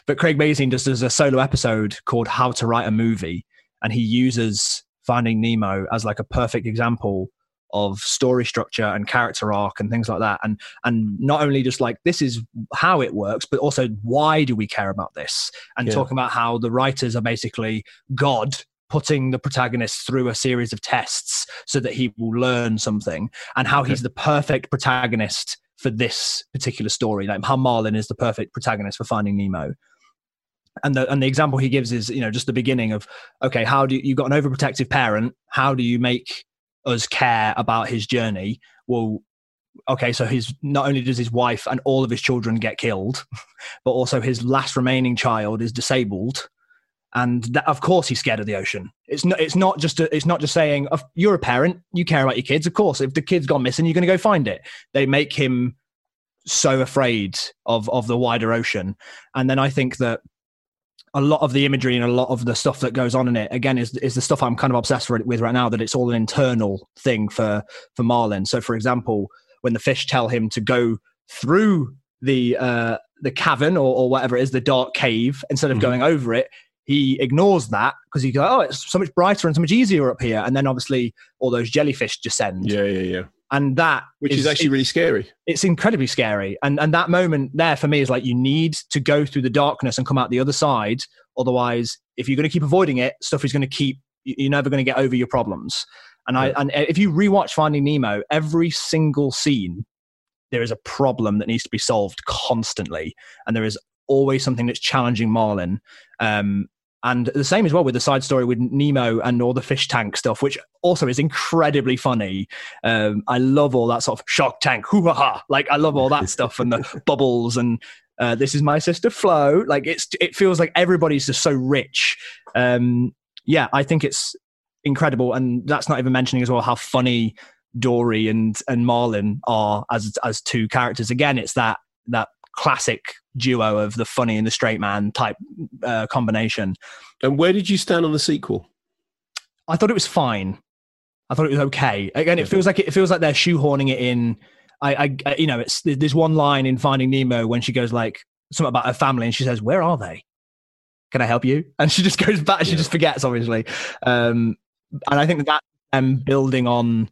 but Craig Mazin just does a solo episode called "How to Write a Movie," and he uses Finding Nemo as like a perfect example of story structure and character arc and things like that and and not only just like this is how it works but also why do we care about this and Yeah. talking about how the writers are basically god putting the protagonist through a series of tests so that he will learn something and how he's the perfect protagonist for this particular story. Like how marlin is the perfect protagonist for finding nemo. And the and the example he gives is you know just the beginning of okay how do you you've got an overprotective parent. How do you make us care about his journey? Well okay so his not only does his wife and all of his children get killed but also his last remaining child is disabled and that, of course he's scared of the ocean it's not it's not just a, it's not just saying you're a parent you care about your kids of course if the kid's gone missing you're going to go find it they make him so afraid of of the wider ocean and then i think that a lot of the imagery and a lot of the stuff that goes on in it again is is the stuff I'm kind of obsessed with with right now that it's all an internal thing for for Marlin. So for example, when the fish tell him to go through the uh the cavern or, or whatever it is, the dark cave, instead of Mhm. going over it, he ignores that because he goes, Oh, it's so much brighter and so much easier up here. And then obviously all those jellyfish descend. Yeah, yeah, yeah. And that Which is, actually really scary. it's incredibly scary and and that moment there for me is like you need to go through the darkness and come out the other side otherwise if you're going to keep avoiding it stuff is going to keep you- you're never going to get over your problems and i Yeah. and if you rewatch finding nemo every single scene there is a problem that needs to be solved constantly and there is always something that's challenging marlin um and the same as well with the side story with Nemo and all the fish tank stuff, which also is incredibly funny. Um, I love all that sort of shark tank, hoo ha ha. Like I love all that stuff and the bubbles and uh, this is my sister Flo. Like it's it feels like everybody's just so rich. Um, yeah, I think it's incredible, and that's not even mentioning as well how funny Dory and and Marlin are as as two characters. Again, it's that that classic duo of the funny and the straight man type uh, combination. And where did you stand on the sequel? I thought it was fine. I thought it was okay. Again, it feels like it feels like they're shoehorning it in. I, I, you know, it's there's one line in Finding Nemo when she goes like something about her family, and she says, "Where are they? can I help you? And she just goes back. She yeah. just forgets, obviously. Um, and I think that them building on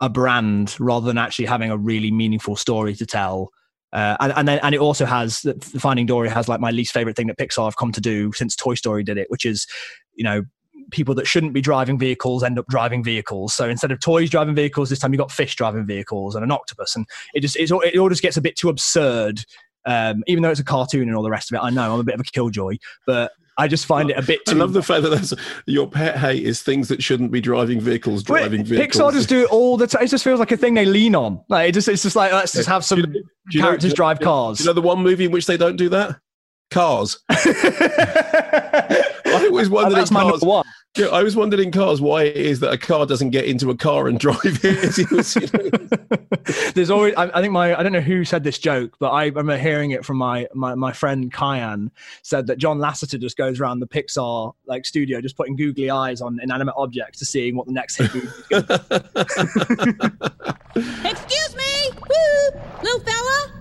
a brand rather than actually having a really meaningful story to tell. Uh, and, and then and it also has Finding Dory has like my least favorite thing that Pixar have come to do since Toy Story did it, which is you know people that shouldn't be driving vehicles end up driving vehicles. So instead of toys driving vehicles, this time you got fish driving vehicles and an octopus, and it just it all just gets a bit too absurd. Um, even though it's a cartoon and all the rest of it, I know I'm a bit of a killjoy, but I just find it a bit. Too... I love the fact that that's, your pet hate is things that shouldn't be driving vehicles driving vehicles. Pixar just do it all the time. It just feels like a thing they lean on. Like it just it's just like let's just have some do you, characters you know, drive cars. Do you know the one movie in which they don't do that? Cars. I always wondered that's my cars, number one. Yeah, I was wondering in cars why it is that a car doesn't get into a car and drive it. There's always, I, I, think my, I don't know who said this joke, but I remember hearing it from my my, my friend Kyan said that John Lasseter just goes around the Pixar like studio, just putting googly eyes on inanimate objects to seeing what the next hit movie is. Excuse me, Woo! little fella.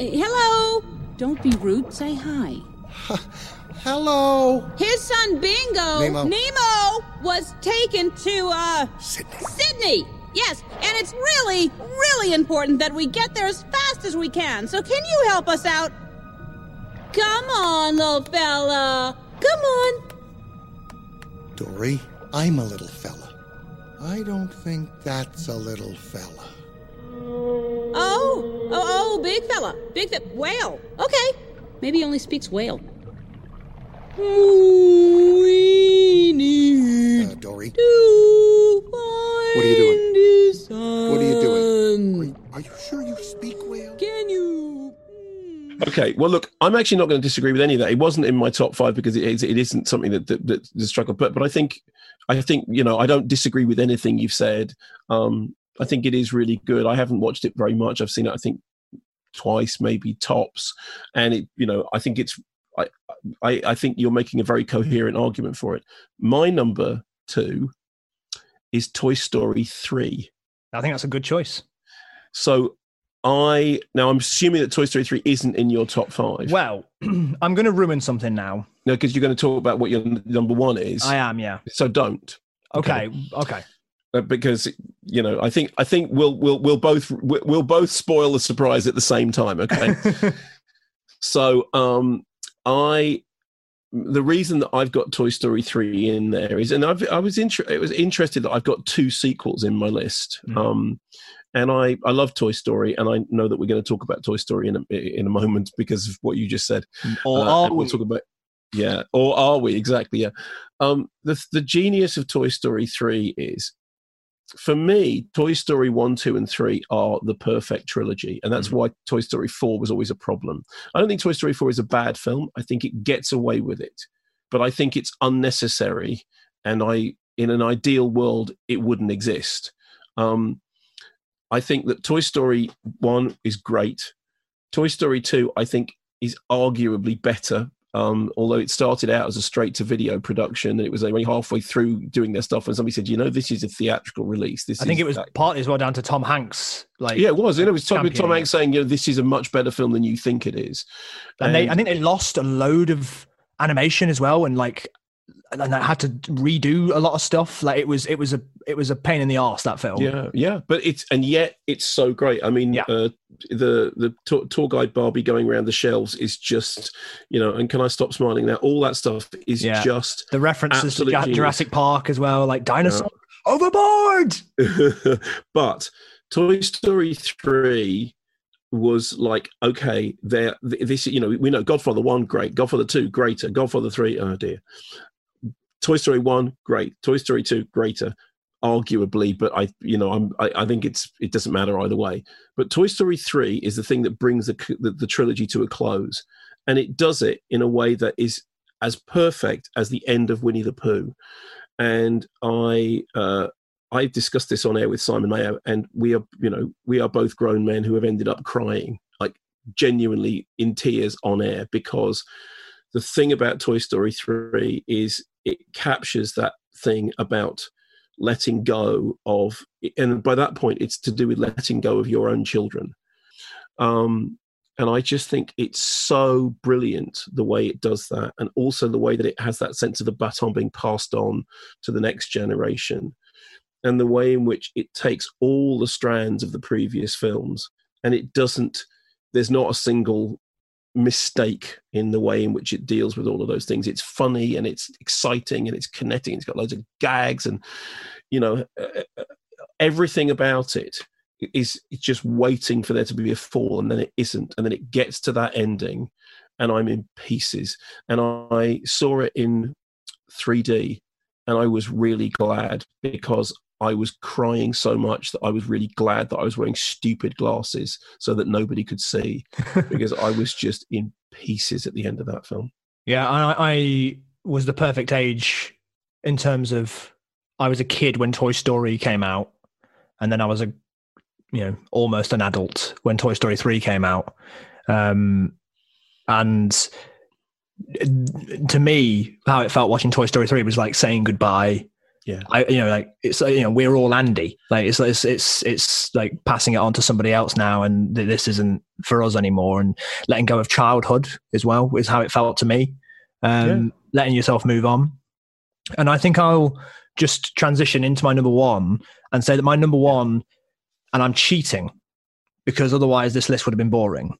Uh, hello. Don't be rude. Say hi. Hello. His son Bingo, Nemo, Nemo was taken to uh Sydney. Sydney. Yes, and it's really, really important that we get there as fast as we can. So can you help us out? Come on, little fella. Come on. Dory, I'm a little fella. I don't think that's a little fella. Oh, oh, oh, big fella. Big fe- whale. Okay. Maybe he only speaks whale. We need uh, Dory. what are you doing? What are you doing? Are, are you sure you speak whale? Can you? Okay, well, look, I'm actually not going to disagree with any of that. It wasn't in my top five because it, it isn't something that, that, that's a struggle. But but I think I think you know I don't disagree with anything you've said. Um, I think it is really good. I haven't watched it very much. I've seen it. I think twice, maybe tops, and it you know I think it's I, I, think you're making a very coherent argument for it. My number two is Toy Story 3. I think that's a good choice. So I now I'm assuming that Toy Story 3 isn't in your top five. Well, I'm going to ruin something now. No, because you're going to talk about what your number one is. I am, yeah. So don't. Okay. Okay. Uh, because you know, I think I think we'll we'll we'll both we'll both spoil the surprise at the same time. Okay. so um, I the reason that I've got Toy Story three in there is, and I've, I was inter- it was interested that I've got two sequels in my list. Mm. Um, and I, I love Toy Story, and I know that we're going to talk about Toy Story in a, in a moment because of what you just said. Mm, or uh, are we? We'll talk about yeah, or are we exactly? Yeah. Um, the the genius of Toy Story three is for me, Toy Story 1, 2, and 3 are the perfect trilogy. And that's mm-hmm. why Toy Story 4 was always a problem. I don't think Toy Story 4 is a bad film. I think it gets away with it. But I think it's unnecessary. And I, in an ideal world, it wouldn't exist. Um, I think that Toy Story 1 is great. Toy Story 2, I think, is arguably better um, although it started out as a straight to video production, and it was only halfway through doing their stuff when somebody said, "You know, this is a theatrical release." This I think it was that. partly as well down to Tom Hanks. Like, yeah, it was. And it was Tom, Tom Hanks saying, "You know, this is a much better film than you think it is." And, and they, I think they lost a load of animation as well, and like and I had to redo a lot of stuff. Like it was, it was a, it was a pain in the ass that film. Yeah, yeah, but it's and yet it's so great. I mean, yeah. uh, the the tour, tour, guide Barbie going around the shelves is just, you know, and can I stop smiling now? All that stuff is yeah. just the references to genius. Jurassic Park as well, like dinosaur yeah. overboard. but Toy Story three was like okay there this you know we know godfather 1 great godfather 2 greater godfather 3 oh dear Toy Story one, great. Toy Story two, greater, arguably. But I, you know, I'm, I, I think it's it doesn't matter either way. But Toy Story three is the thing that brings the, the, the trilogy to a close, and it does it in a way that is as perfect as the end of Winnie the Pooh. And I, uh, I discussed this on air with Simon Mayo, and we are, you know, we are both grown men who have ended up crying, like genuinely in tears on air, because the thing about Toy Story 3 is it captures that thing about letting go of and by that point it's to do with letting go of your own children um, and I just think it's so brilliant the way it does that, and also the way that it has that sense of the baton being passed on to the next generation, and the way in which it takes all the strands of the previous films and it doesn't. There's not a single mistake in the way in which it deals with all of those things. It's funny and it's exciting and it's connecting. It's got loads of gags and you know uh, uh, uh, everything about it is just waiting for there to be a fall and then it isn't and then it gets to that ending and i'm in pieces and i saw it in 3d and i was really glad because i was crying so much that i was really glad that i was wearing stupid glasses so that nobody could see because i was just in pieces at the end of that film Yeah, I, I was the perfect age in terms of I was a kid when Toy Story came out, and then I was a you know almost an adult when Toy Story three came out, um, and to me, how it felt watching Toy Story three was like saying goodbye. Yeah, I you know like it's you know we're all Andy. Like it's it's it's it's like passing it on to somebody else now, and th- this isn't for us anymore. And letting go of childhood as well is how it felt to me. Um, Yeah. Letting yourself move on, and I think I'll just transition into my number one and say that my number one, and I'm cheating because otherwise this list would have been boring.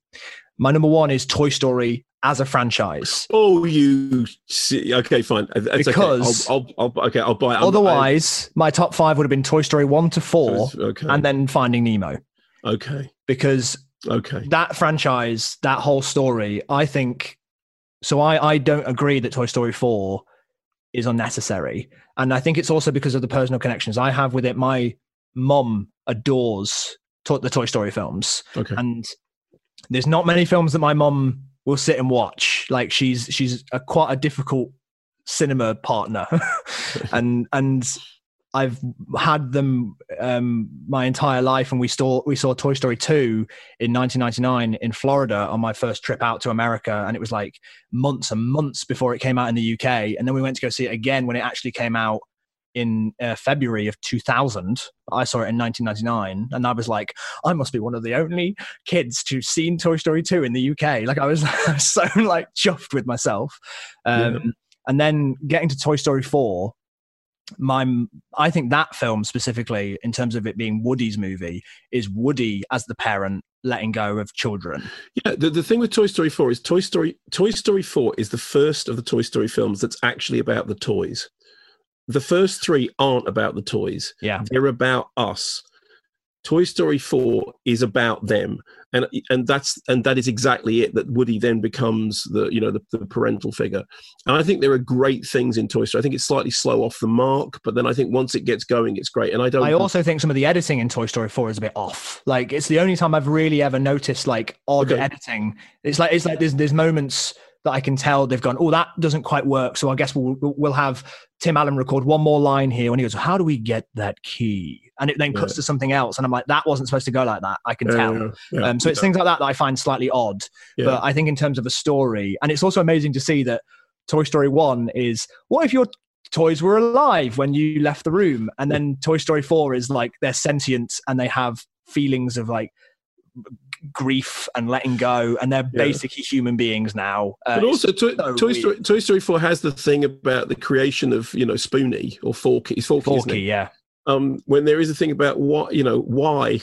My number one is Toy Story as a franchise. Oh, you see, okay, fine. It's Because- okay. I'll, I'll, I'll, okay, I'll buy it. I'm- Otherwise, my top five would have been Toy Story one to four, Okay. and then Finding Nemo. Okay, Because okay, that franchise, that whole story, I think. So I I don't agree that Toy Story four is unnecessary, and I think it's also because of the personal connections I have with it. My mum adores to- the Toy Story films, okay. and there's not many films that my mom will sit and watch. Like she's she's a quite a difficult cinema partner, and and I've had them um, my entire life, and we saw we saw Toy Story two in 1999 in Florida on my first trip out to America, and it was like months and months before it came out in the UK, and then we went to go see it again when it actually came out in uh, February of 2000. I saw it in 1999, and I was like, I must be one of the only kids to seen Toy Story 2 in the UK. Like I was so like chuffed with myself. Um, Yeah. And then getting to Toy Story 4, my I think that film specifically, in terms of it being Woody's movie, is Woody as the parent letting go of children. Yeah, the, the thing with Toy Story 4 is Toy Story Toy Story 4 is the first of the Toy Story films that's actually about the toys. The first three aren't about the toys. Yeah. They're about us. Toy Story 4 is about them. And and that's and that is exactly it that Woody then becomes the you know the, the parental figure. And I think there are great things in Toy Story. I think it's slightly slow off the mark, but then I think once it gets going it's great. And I don't I also think some of the editing in Toy Story 4 is a bit off. Like it's the only time I've really ever noticed like odd Okay. editing. It's like it's like there's there's moments that I can tell they've gone, oh, that doesn't quite work. So I guess we'll we'll have Tim Allen record one more line here when he goes, How do we get that key? And it then cuts Yeah. to something else. And I'm like, that wasn't supposed to go like that. I can Yeah, tell. yeah, um, so it's things like that that I find slightly odd. But I think in terms of a story, and it's also amazing to see that Toy Story 1 is what if your toys were alive when you left the room? And then Toy Story 4 is like they're sentient and they have feelings of like grief and letting go, and they're Yeah. basically human beings now. Uh, but also, Toy, so Toy. Story, Toy Story 4 has the thing about the creation of, you know, Spoonie or Forky. It's Forky, isn't Forky, it? yeah. Um, when there is a thing about what, you know, why?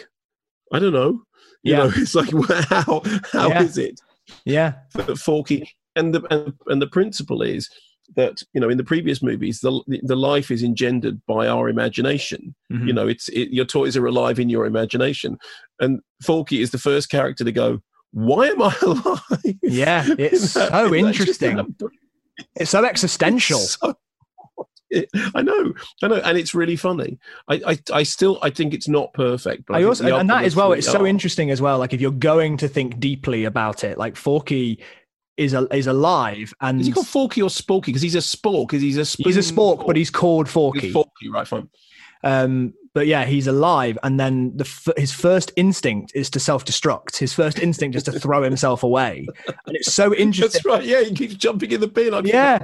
I don't know. You Yeah. know, it's like, how how is Yeah. it Yeah. that Forky and the and, and the principle is that you know in the previous movies the the life is engendered by our imagination. Mhm. You know, it's it, your toys are alive in your imagination, and Forky is the first character to go. Why am I alive? Yeah, it's that- so in that- just interesting. It's so existential. so- it- I know, I know, and it's really funny. I, I, I still, I think it's not perfect, but I, I also, and that as well, it's so interesting as well. Like if you're going to think deeply about it, like Forky is a, is alive and Is he called Forky or Sporky? Because he's a spork. Because he's a he's a spoon spork, but he's called Forky. He's Forky, right? Fine. Um, but yeah, he's alive, and then the f- his first instinct is to self destruct. His first instinct is to throw himself away, and it's so interesting. That's right. Yeah, he keeps jumping in the bin. I Yeah,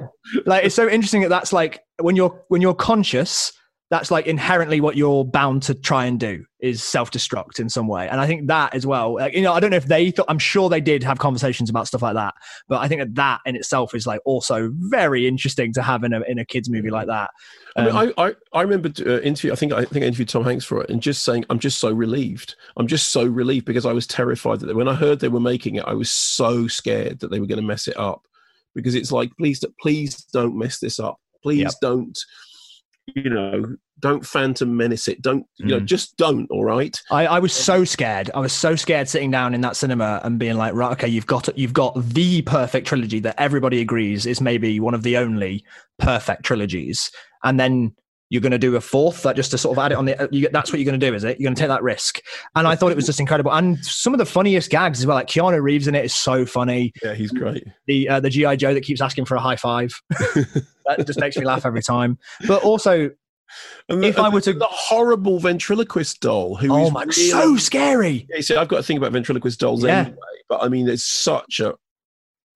like it's so interesting that that's like when you're when you're conscious, that's like inherently what you're bound to try and do is self-destruct in some way and i think that as well like, you know i don't know if they thought i'm sure they did have conversations about stuff like that but i think that that in itself is like also very interesting to have in a in a kids movie like that I, mean, Um, I, I, I remember uh, interview. I think I think I interviewed Tom Hanks for it, and just saying, I'm just so relieved. I'm just so relieved because I was terrified that when I heard they were making it, I was so scared that they were going to mess it up. Because it's like, please, please don't mess this up. Please Yep. don't, you know, don't Phantom Menace it. Don't, you know, Mm. just don't. All right. I, I was so scared. I was so scared sitting down in that cinema and being like, right, okay, you've got you've got the perfect trilogy that everybody agrees is maybe one of the only perfect trilogies, and then you're going to do a fourth that just to sort of add it on the. You, that's what you're going to do, is it? You're going to take that risk, and I thought it was just incredible. And some of the funniest gags as well, like Keanu Reeves in it is so funny. Yeah, he's great. The uh, the GI Joe that keeps asking for a high five, that just makes me laugh every time. But also, And the, if I were to, the horrible ventriloquist doll who oh is my, really- so scary. Yeah, see, I've got to think about ventriloquist dolls Yeah. anyway, but I mean, it's such a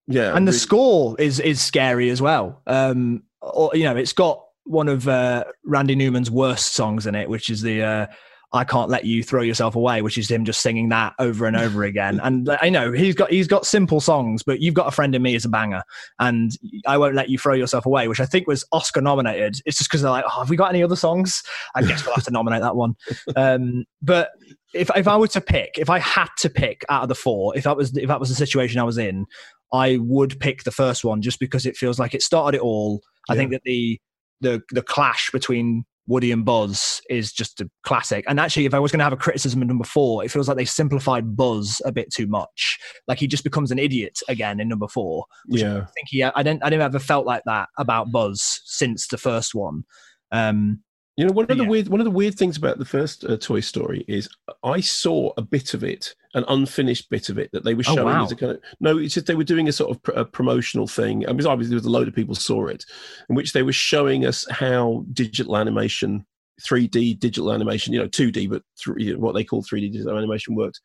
yeah, and the score is is scary as well. Um, or, you know, it's got one of uh, Randy Newman's worst songs in it, which is the uh, "I Can't Let You Throw Yourself Away," which is him just singing that over and over again. And I know he's got he's got simple songs, but "You've Got a Friend in Me" is a banger, and "I Won't Let You Throw Yourself Away," which I think was Oscar nominated. It's just because they're like, "Oh, have we got any other songs?" I guess we'll have to nominate that one. Um, but if if I were to pick, if I had to pick out of the four, if that was if that was the situation I was in, I would pick the first one just because it feels like it started it all. I think that the the the clash between Woody and Buzz is just a classic. And actually, if I was going to have a criticism of number four, it feels like they simplified Buzz a bit too much. Like he just becomes an idiot again in number four. Which Yeah. I think he. I didn't. I didn't ever felt like that about Buzz since the first one. Um, You know, one of the weird one of the weird things about the first uh, Toy Story is I saw a bit of it, an unfinished bit of it that they were showing Oh, showing wow. as a kind of no, it's just they were doing a sort of pr- a promotional thing. I mean, obviously there was a load of people saw it, in which they were showing us how digital animation, 3D digital animation, you know, 2D, but three, what they call 3D digital animation worked.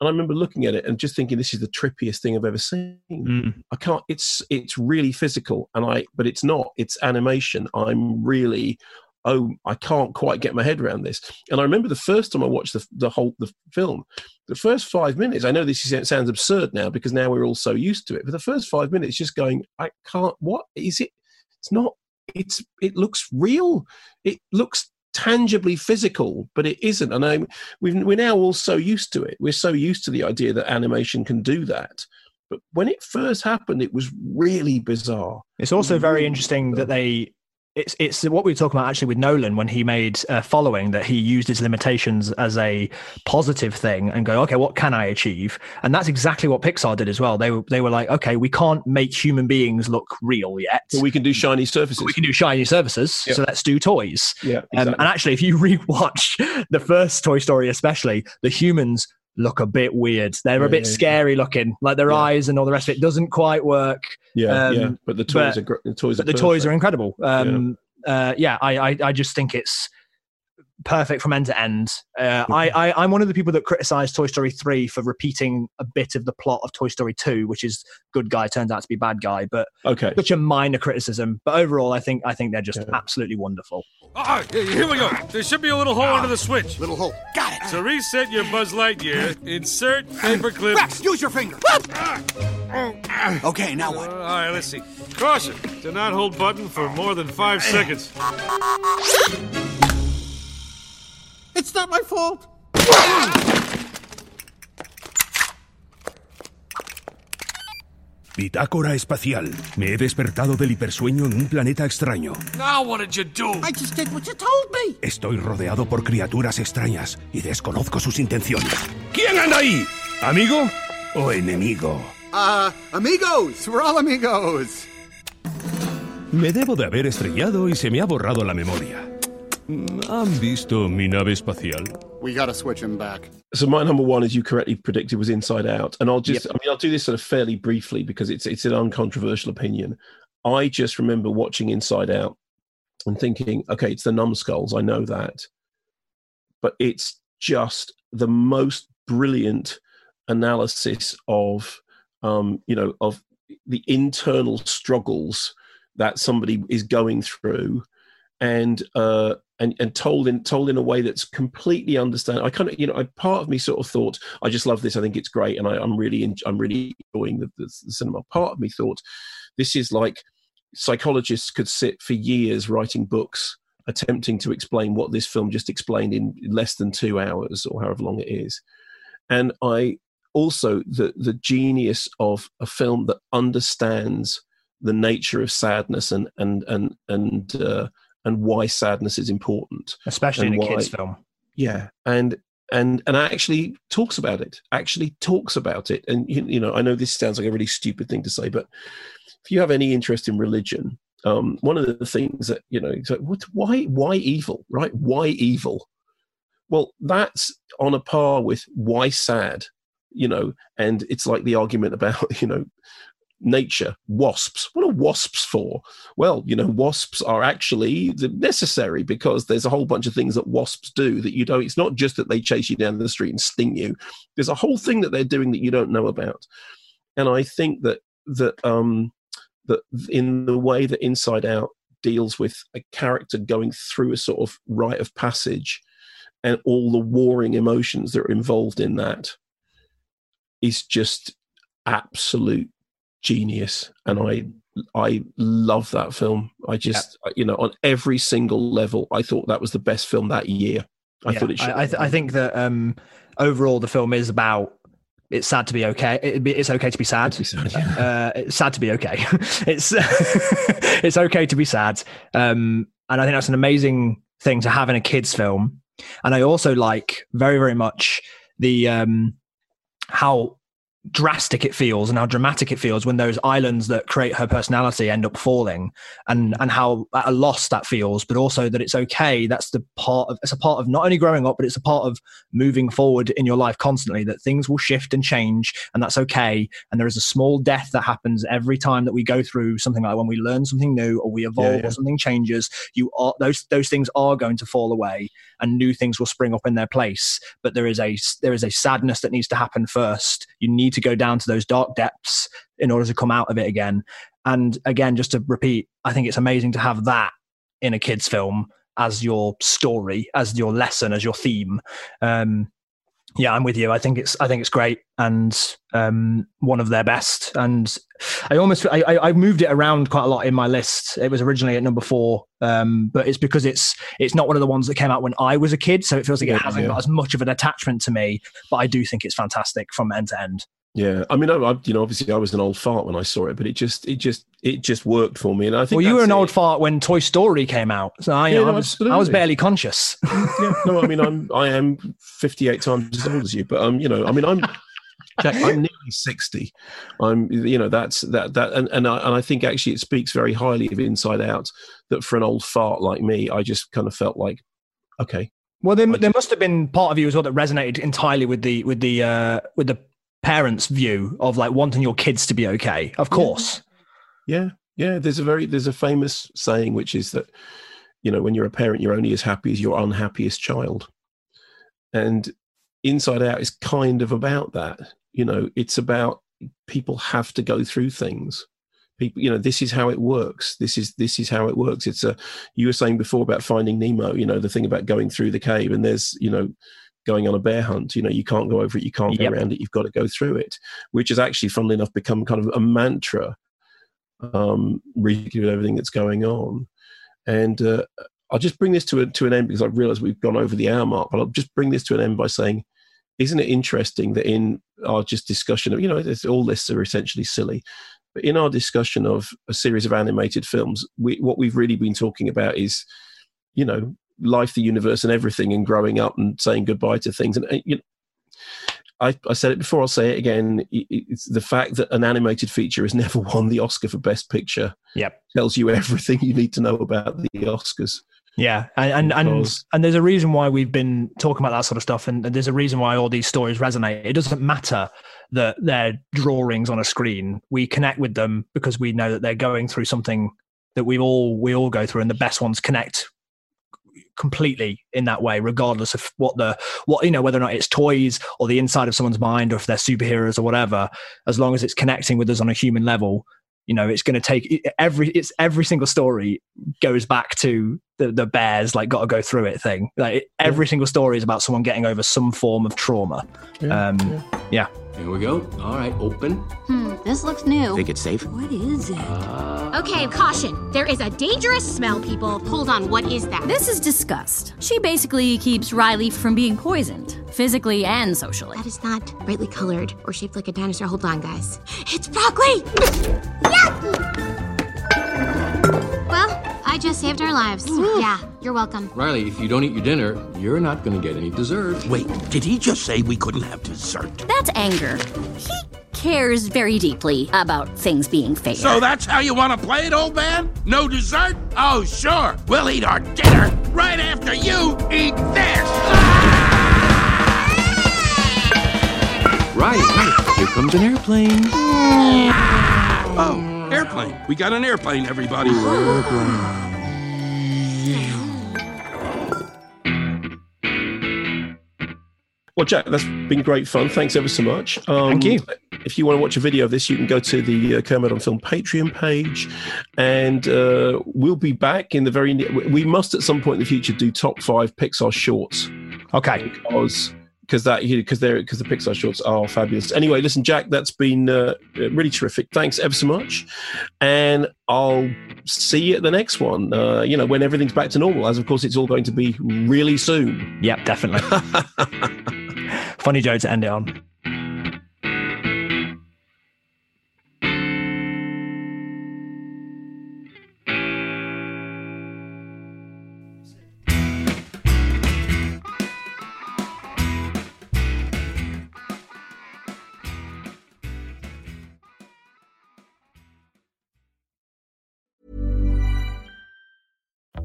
And I remember looking at it and just thinking, this is the trippiest thing I've ever seen. Mm. I can't. It's it's really physical, and I but it's not. It's animation. I'm really oh I can't quite get my head around this. And I remember the first time I watched the the whole the film, the first five minutes. I know this is, sounds absurd now because now we're all so used to it. But the first five minutes, just going, I can't. What is it? It's not. It's it looks real. It looks tangibly physical, but it isn't. And I'm, we've, we're now all so used to it. We're so used to the idea that animation can do that. But when it first happened, it was really bizarre. It's also very interesting that they. It's it's what we were talking about actually with Nolan when he made uh, following that he used his limitations as a positive thing and go okay what can I achieve? And that's exactly what Pixar did as well. They were they were like okay we can't make human beings look real yet. But we can do shiny surfaces. But we can do shiny surfaces Yeah. so let's do toys. Yeah, um, and actually if you rewatch the first Toy Story especially the humans look a bit weird. They're Yeah, a bit yeah, scary looking like their eyes and all the rest of it. Doesn't quite work Yeah, Um, yeah. But the toys are gr- the toys but are the toys are incredible. Um, uh, yeah, I, I, I just think it's perfect from end to end. Uh, I, I, I'm one of the people that criticize Toy Story 3 for repeating a bit of the plot of Toy Story 2, which is good guy turns out to be bad guy, but Okay. such a minor criticism. But overall, I think I think they're just absolutely wonderful. Ah, here we go. There should be a little hole under the switch. Little hole. Got it. To reset your Buzz Lightyear, insert paperclip. Rex, use your finger. Okay, now what? Uh, all right, let's see. Caution: Do not hold button for more than five seconds. It's not my fault. Bitácora espacial. Me he despertado del hipersueño en un planeta extraño. Now what did you do? I just did what you told me. Estoy rodeado por criaturas extrañas y desconozco sus intenciones. ¿Quién anda ahí? ¿Amigo o enemigo? Uh, amigos. We're all amigos. Me debo de haber estrellado y se me ha borrado la memoria. ¿Han visto mi nave espacial? We gotta switch him back. So my number one, as you correctly predicted, was Inside Out, and I'll just—I mean, I'll do this sort of fairly briefly because it's it's an uncontroversial opinion. I just remember watching Inside Out and thinking, okay, it's the Numskulls, I know that, but it's just the most brilliant analysis of, um, you know, of the internal struggles that somebody is going through and uh, and and told in told in a way that's completely understand. I kind of you know, I, part of me sort of thought, I just love this. I think it's great, and I, I'm really en- I'm really enjoying the, the, the cinema. Part of me thought, this is like psychologists could sit for years writing books attempting to explain what this film just explained in less than two hours or however long it is. And I also the the genius of a film that understands the nature of sadness and and and and uh, and why sadness is important, especially in a why- kids' film. Yeah, and and and actually talks about it. Actually talks about it. And you, you know, I know this sounds like a really stupid thing to say, but if you have any interest in religion, um, one of the things that you know, it's like, what, why why evil, right? Why evil? Well, that's on a par with why sad, you know, and it's like the argument about you know nature wasps. What are wasps for? Well you know wasps are actually necessary because there's a whole bunch of things that wasps do that you don't it's not just that they chase you down the street and sting you. There's a whole thing that they're doing that you don't know about. And i think that that um that in the way that inside out deals with a character going through a sort of rite of passage and all the warring emotions that are involved in that is just absolute genius and i i love that film i just you know on every single level i thought that was the best film that year i Yeah, thought it should I, I, th- I think that um, overall the film is about it's sad to be okay. It, it's okay to be sad. uh, it's sad to be okay. it's it's okay to be sad. Um, and I think that's an amazing thing to have in a kids film. And I also like very very much the um, how drastic it feels and how dramatic it feels when those islands that create her personality end up falling and and how at a loss that feels but also that it's okay. That's the part of it's a part of not only growing up but it's a part of moving forward in your life constantly that things will shift and change and that's okay. And there is a small death that happens every time that we go through something like when we learn something new or we evolve yeah. or something changes you are those those things are going to fall away and new things will spring up in their place. But there is a there is a sadness that needs to happen first. You need to go down to those dark depths in order to come out of it again. And again just to repeat i think it's amazing to have that in a kids film as your story as your lesson as your theme. Um yeah i'm with you. I think it's i think it's great and um one of their best. And i almost I, I moved it around quite a lot in my list. It was originally at number four um but it's because it's it's not one of the ones that came out when i was a kid so it feels like Yeah, it hasn't yeah. got as much of an attachment to me but i do think it's fantastic from end to end yeah i mean I, I you know obviously i was an old fart when i saw it but it just it just it just worked for me and i think well you were an it. old fart when toy story came out so i, Yeah, I, no, was, I was barely conscious yeah, no, I mean, I'm I am 58 times as old as you, but um, you know, I mean, I'm Jack, I'm nearly 60. I'm, you know, that's that that, and and I, and I think actually it speaks very highly of Inside Out that for an old fart like me, I just kind of felt like, okay, Well, there, there must have been part of you as well that resonated entirely with the with the uh, with the parents' view of like wanting your kids to be okay. Of course, yeah, yeah. There's a very there's a famous saying which is that, you know, when you're a parent, you're only as happy as your unhappiest child, and Inside Out is kind of about that. You know, it's about people have to go through things. People, you know, this is how it works. This is this is how it works. It's a. You were saying before about finding Nemo. You know, the thing about going through the cave, and there's you know, going on a bear hunt. You know, you can't go over it. You can't Yep. go around it. You've got to go through it, which has actually, funnily enough, become kind of a mantra. Um, with everything that's going on, and uh, I'll just bring this to a, to an end because I realise we've gone over the hour mark. But I'll just bring this to an end by saying, isn't it interesting that in our just discussion of you know it's, all lists are essentially silly, but in our discussion of a series of animated films, we, what we've really been talking about is, you know, life, the universe, and everything, and growing up and saying goodbye to things. And uh, you know, I, I said it before, I'll say it again. It's the fact that an animated feature has never won the Oscar for Best Picture Yep. tells you everything you need to know about the Oscars. yeah, and and and, and there's a reason why we've been talking about that sort of stuff, and there's a reason why all these stories resonate. It doesn't matter that they're drawings on a screen; we connect with them because we know that they're going through something that we all we all go through, and the best ones connect completely in that way regardless of what the what you know whether or not it's toys or the inside of someone's mind or if they're superheroes or whatever as long as it's connecting with us on a human level you know it's going to take every it's every single story goes back to the the bears like got to go through it thing. Like every single story is about someone getting over some form of trauma. Yeah, um yeah Here we go. All right, open. Hmm, this looks new. Think it's safe? What is it? Okay, caution. There is a dangerous smell, people. Hold on, what is that? This is disgust. She basically keeps Riley from being poisoned, physically and socially. That is not brightly colored or shaped like a dinosaur. Hold on, guys. It's broccoli! Well, I just saved our lives. yeah, you're welcome. Riley, if you don't eat your dinner, you're not going to get any dessert. Wait, did he just say we couldn't have dessert? That's anger. He cares very deeply about things being fair. So that's how you want to play it, old man? No dessert? Oh, sure. We'll eat our dinner right after you eat this. Riley, right. here comes an airplane. Oh, airplane. We got an airplane, everybody. Well, Jack, that's been great fun. Thanks ever so much. Um, Thank you. If you want to watch a video of this, you can go to the uh, Kermode on Film Patreon page, and uh, we'll be back in the very. Ne- we must at some point in the future do top five Pixar shorts. Okay. Because because that because they're because the Pixar shorts are fabulous. Anyway, listen, Jack, that's been uh, really terrific. Thanks ever so much, and I'll see you at the next one. Uh, you know, when everything's back to normal, as of course it's all going to be really soon. Yep, definitely. Funny joke to end it on.